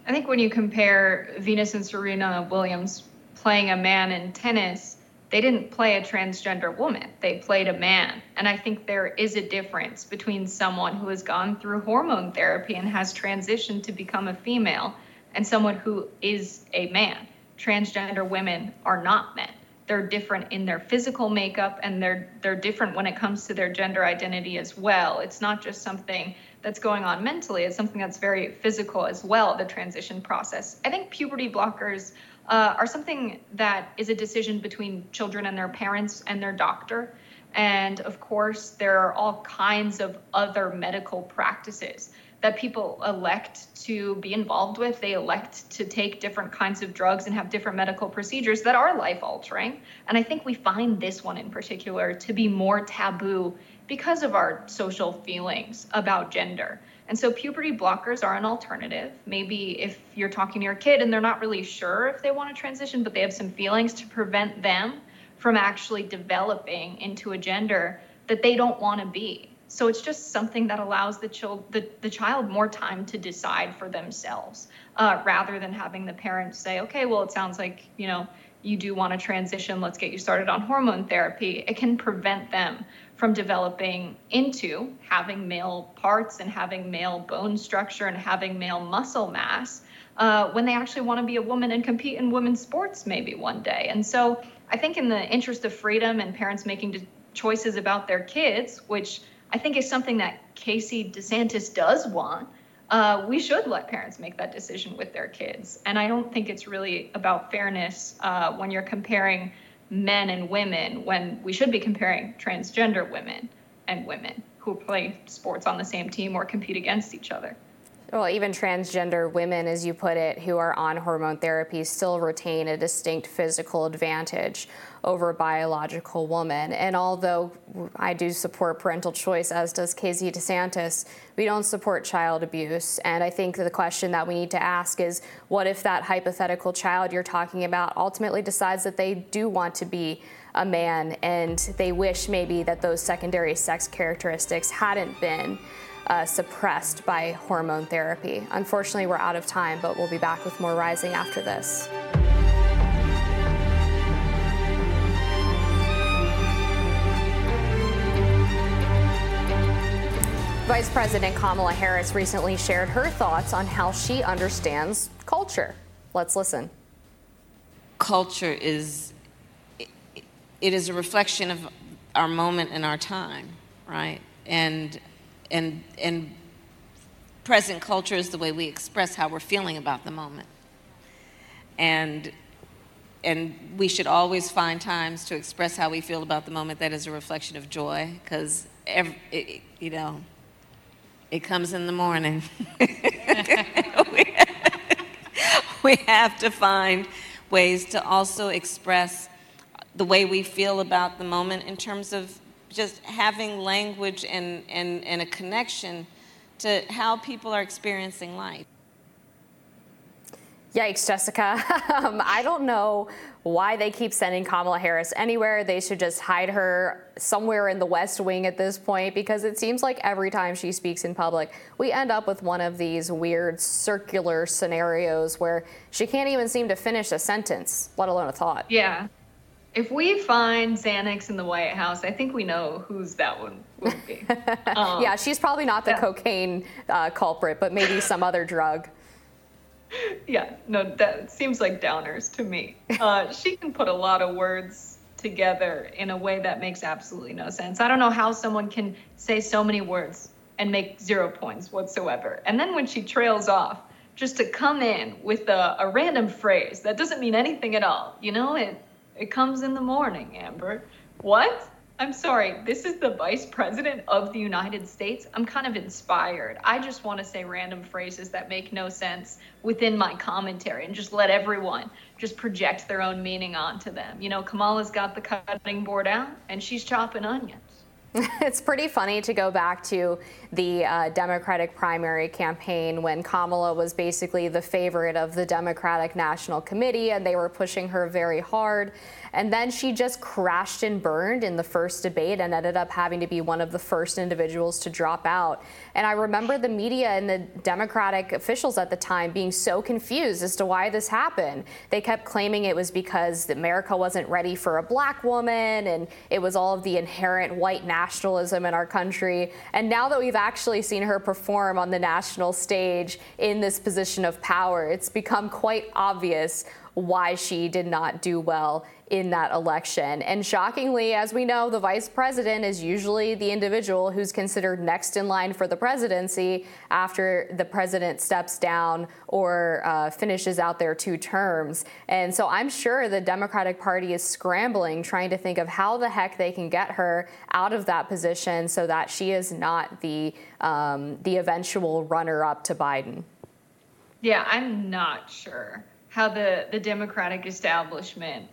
I think when you compare Venus and Serena Williams playing a man in tennis, they didn't play a transgender woman. They played a man. And I think there is a difference between someone who has gone through hormone therapy and has transitioned to become a female and someone who is a man. Transgender women are not men. They're different in their physical makeup and they're they're different when it comes to their gender identity as well. It's not just something that's going on mentally, it's something that's very physical as well, the transition process. I think puberty blockers uh, are something that is a decision between children and their parents and their doctor. And of course, there are all kinds of other medical practices that people elect to be involved with. They elect to take different kinds of drugs and have different medical procedures that are life altering. And I think we find this one in particular to be more taboo because of our social feelings about gender. And so puberty blockers are an alternative. Maybe if you're talking to your kid and they're not really sure if they want to transition, but they have some feelings to prevent them from actually developing into a gender that they don't want to be. So it's just something that allows the child the, the child more time to decide for themselves, uh, rather than having the parents say, okay, well, it sounds like you know you do want to transition. Let's get you started on hormone therapy. It can prevent them from developing into having male parts and having male bone structure and having male muscle mass uh, when they actually want to be a woman and compete in women's sports maybe one day. And so I think in the interest of freedom and parents making choices about their kids, which I think is something that Casey DeSantis does want. Uh, we should let parents make that decision with their kids. And I don't think it's really about fairness uh, when you're comparing men and women, when we should be comparing transgender women and women who play sports on the same team or compete against each other. Well, even transgender women, as you put it, who are on hormone therapy still retain a distinct physical advantage over a biological woman. And although I do support parental choice, as does Casey DeSantis, we don't support child abuse. And I think the question that we need to ask is what if that hypothetical child you're talking about ultimately decides that they do want to be a man and they wish maybe that those secondary sex characteristics hadn't been? Uh, suppressed by hormone therapy. Unfortunately, we're out of time, but we'll be back with more Rising after this. Vice President Kamala Harris recently shared her thoughts on how she understands culture. Let's listen. Culture is it is a reflection of our moment in our time, right? And and and present culture is the way we express how we're feeling about the moment. And and we should always find times to express how we feel about the moment that is a reflection of joy because you know it comes in the morning *laughs* we, *laughs* we have to find ways to also express the way we feel about the moment in terms of just having language and, and, and a connection to how people are experiencing life. Yikes, Jessica. *laughs* um, I don't know why they keep sending Kamala Harris anywhere. They should just hide her somewhere in the West Wing at this point because it seems like every time she speaks in public, we end up with one of these weird circular scenarios where she can't even seem to finish a sentence, let alone a thought. Yeah. If we find Xanax in the White House, I think we know who's that one would be. *laughs* Um, yeah, she's probably not the yeah. cocaine uh, culprit, but maybe some other drug. *laughs* Yeah, no, that seems like downers to me. Uh, she can put a lot of words together in a way that makes absolutely no sense. I don't know how someone can say so many words and make zero points whatsoever. And then when she trails off, just to come in with a, a random phrase that doesn't mean anything at all, you know, it it comes in the morning, Amber. What? I'm sorry, this is the vice president of the United States. I'm kind of inspired. I just want to say random phrases that make no sense within my commentary and just let everyone just project their own meaning onto them. You know, Kamala's got the cutting board out and she's chopping onions. *laughs* it's pretty funny to go back to the uh, Democratic primary campaign when Kamala was basically the favorite of the Democratic National Committee and they were pushing her very hard. And then she just crashed and burned in the first debate and ended up having to be one of the first individuals to drop out. And I remember the media and the Democratic officials at the time being so confused as to why this happened. They kept claiming it was because America wasn't ready for a black woman and it was all of the inherent white nationalism in our country. And now that we've actually seen her perform on the national stage in this position of power, it's become quite obvious why she did not do well in that election. And shockingly, as we know, the vice president is usually the individual who's considered next in line for the presidency after the president steps down or uh, finishes out their two terms. And so I'm sure the Democratic Party is scrambling, trying to think of how the heck they can get her out of that position so that she is not the um, the eventual runner up to Biden. Yeah, I'm not sure how the, the Democratic establishment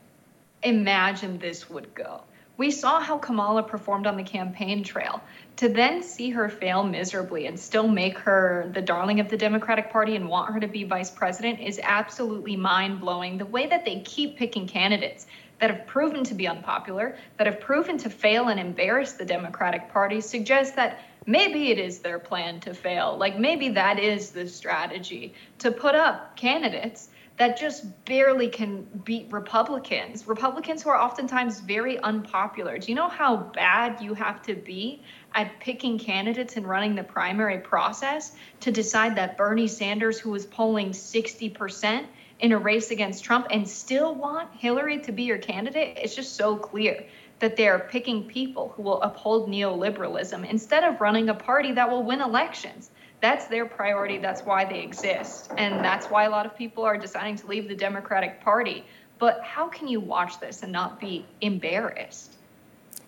imagined this would go. We saw how Kamala performed on the campaign trail. To then see her fail miserably and still make her the darling of the Democratic Party and want her to be vice president is absolutely mind blowing. The way that they keep picking candidates that have proven to be unpopular, that have proven to fail and embarrass the Democratic Party suggests that maybe it is their plan to fail. Like maybe that is the strategy to put up candidates that just barely can beat Republicans. Republicans who are oftentimes very unpopular. Do you know how bad you have to be at picking candidates and running the primary process to decide that Bernie Sanders, who was polling 60% in a race against Trump, and still want Hillary to be your candidate? It's just so clear that they're picking people who will uphold neoliberalism instead of running a party that will win elections that's their priority. That's why they exist. And that's why a lot of people are deciding to leave the Democratic Party. But how can you watch this and not be embarrassed?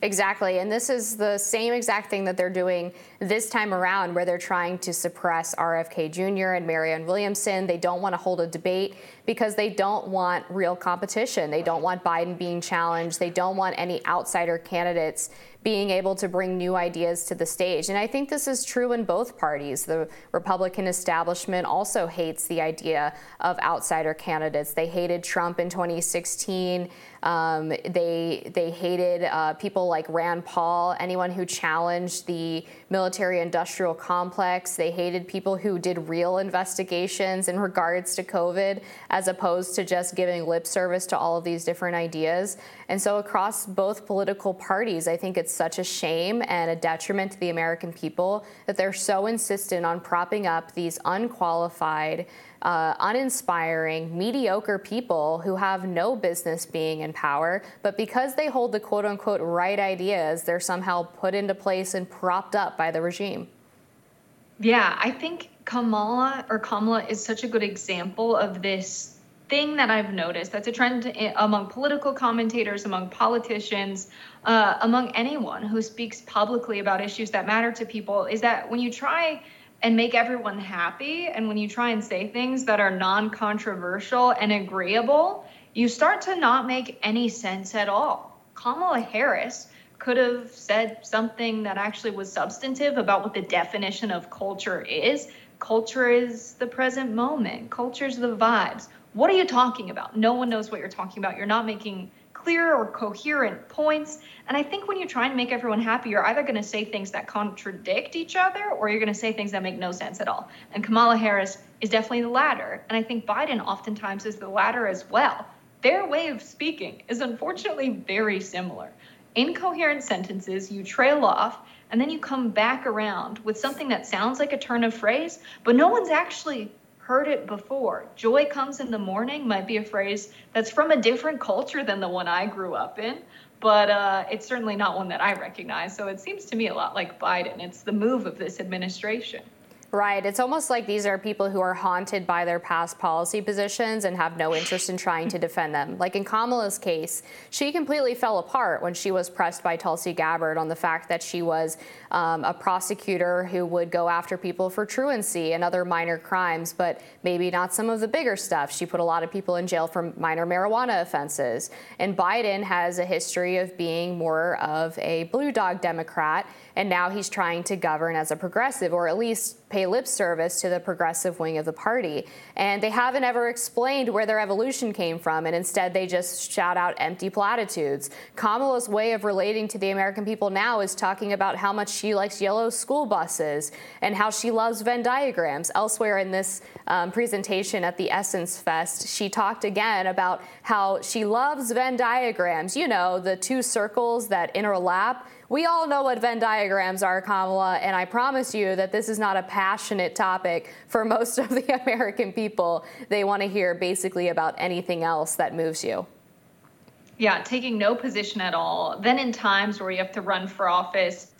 Exactly. And this is the same exact thing that they're doing this time around, where they're trying to suppress RFK Jr. and Marianne Williamson. They don't want to hold a debate because they don't want real competition. They don't want Biden being challenged. They don't want any outsider candidates being able to bring new ideas to the stage. And I think this is true in both parties. The Republican establishment also hates the idea of outsider candidates. They hated Trump in 2016. Um, they they hated uh, people like Rand Paul, anyone who challenged the military-industrial complex. They hated people who did real investigations in regards to COVID, as opposed to just giving lip service to all of these different ideas. And so, across both political parties, I think it's such a shame and a detriment to the American people that they're so insistent on propping up these unqualified uh, uninspiring, mediocre people who have no business being in power, but because they hold the quote unquote right ideas, they're somehow put into place and propped up by the regime. Yeah, I think Kamala or Kamala is such a good example of this thing that I've noticed that's a trend among political commentators, among politicians, uh, among anyone who speaks publicly about issues that matter to people is that when you try and make everyone happy. And when you try and say things that are non controversial and agreeable, you start to not make any sense at all. Kamala Harris could have said something that actually was substantive about what the definition of culture is. Culture is the present moment, culture is the vibes. What are you talking about? No one knows what you're talking about. You're not making clear or coherent points. And I think when you try and make everyone happy, you're either going to say things that contradict each other or you're going to say things that make no sense at all. And Kamala Harris is definitely the latter. And I think Biden oftentimes is the latter as well. Their way of speaking is unfortunately very similar. Incoherent sentences, you trail off, and then you come back around with something that sounds like a turn of phrase, but no one's actually heard it before. Joy comes in the morning might be a phrase that's from a different culture than the one I grew up in, but uh, it's certainly not one that I recognize. So it seems to me a lot like Biden. It's the move of this administration. Right. It's almost like these are people who are haunted by their past policy positions and have no interest in trying to defend them. Like in Kamala's case, she completely fell apart when she was pressed by Tulsi Gabbard on the fact that she was um, a prosecutor who would go after people for truancy and other minor crimes, but maybe not some of the bigger stuff. She put a lot of people in jail for minor marijuana offenses. And Biden has a history of being more of a blue dog Democrat and now he's trying to govern as a progressive, or at least pay lip service to the progressive wing of the party. And they haven't ever explained where their evolution came from, and instead they just shout out empty platitudes. Kamala's way of relating to the American people now is talking about how much she likes yellow school buses and how she loves Venn diagrams. Elsewhere in this um, presentation at the Essence Fest, she talked again about how she loves Venn diagrams, you know, the two circles that interlap We all know what Venn diagrams are, Kamala, and I promise you that this is not a passionate topic for *laughs* most of the American people. They want to hear basically about anything else that moves you. Yeah, taking no position at all. Then, in times where you have to run for office,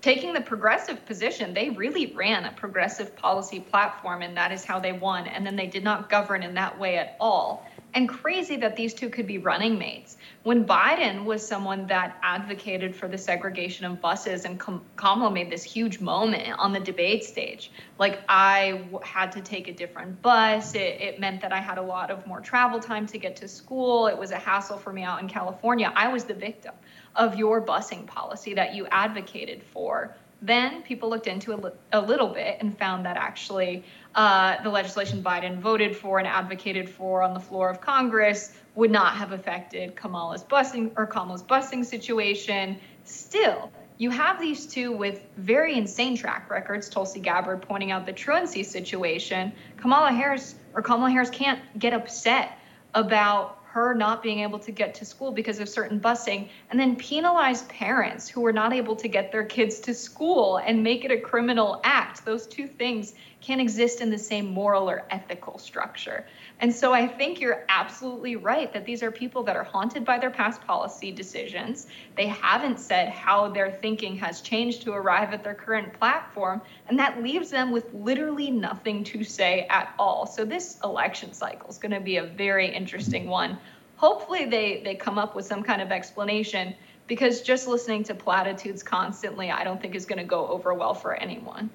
taking the progressive position, they really ran a progressive policy platform, and that is how they won. And then they did not govern in that way at all and crazy that these two could be running mates. When Biden was someone that advocated for the segregation of buses, and Kamala made this huge moment on the debate stage. Like, I had to take a different bus. It, it meant that I had a lot of more travel time to get to school. It was a hassle for me out in California. I was the victim of your busing policy that you advocated for. Then people looked into a, a little bit and found that actually uh, the legislation Biden voted for and advocated for on the floor of Congress would not have affected Kamala's busing or Kamala's busing situation. Still, you have these two with very insane track records. Tulsi Gabbard pointing out the truancy situation. Kamala Harris or Kamala Harris can't get upset about her not being able to get to school because of certain busing, and then penalize parents who were not able to get their kids to school and make it a criminal act. Those two things can't exist in the same moral or ethical structure. And so I think you're absolutely right that these are people that are haunted by their past policy decisions. They haven't said how their thinking has changed to arrive at their current platform, and that leaves them with literally nothing to say at all. So this election cycle is going to be a very interesting one. Hopefully they they come up with some kind of explanation because just listening to platitudes constantly I don't think is going to go over well for anyone.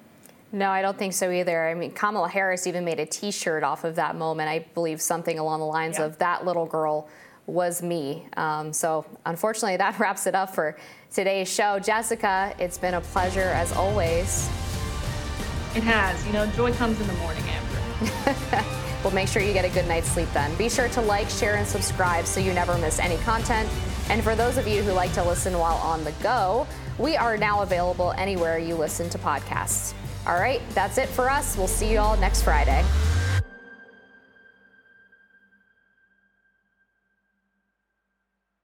No, I don't think so either. I mean, Kamala Harris even made a t shirt off of that moment. I believe something along the lines yeah. of that little girl was me. Um, so, unfortunately, that *laughs* wraps it up for today's show. Jessica, it's been a pleasure as always. It has. You know, joy comes in the morning, Amber. *laughs* *laughs* well, make sure you get a good night's sleep then. Be sure to like, share, and subscribe so you never miss any content. And for those of you who like to listen while on the go, we are now available anywhere you listen to podcasts. All right, that's it for us. We'll see you all next Friday.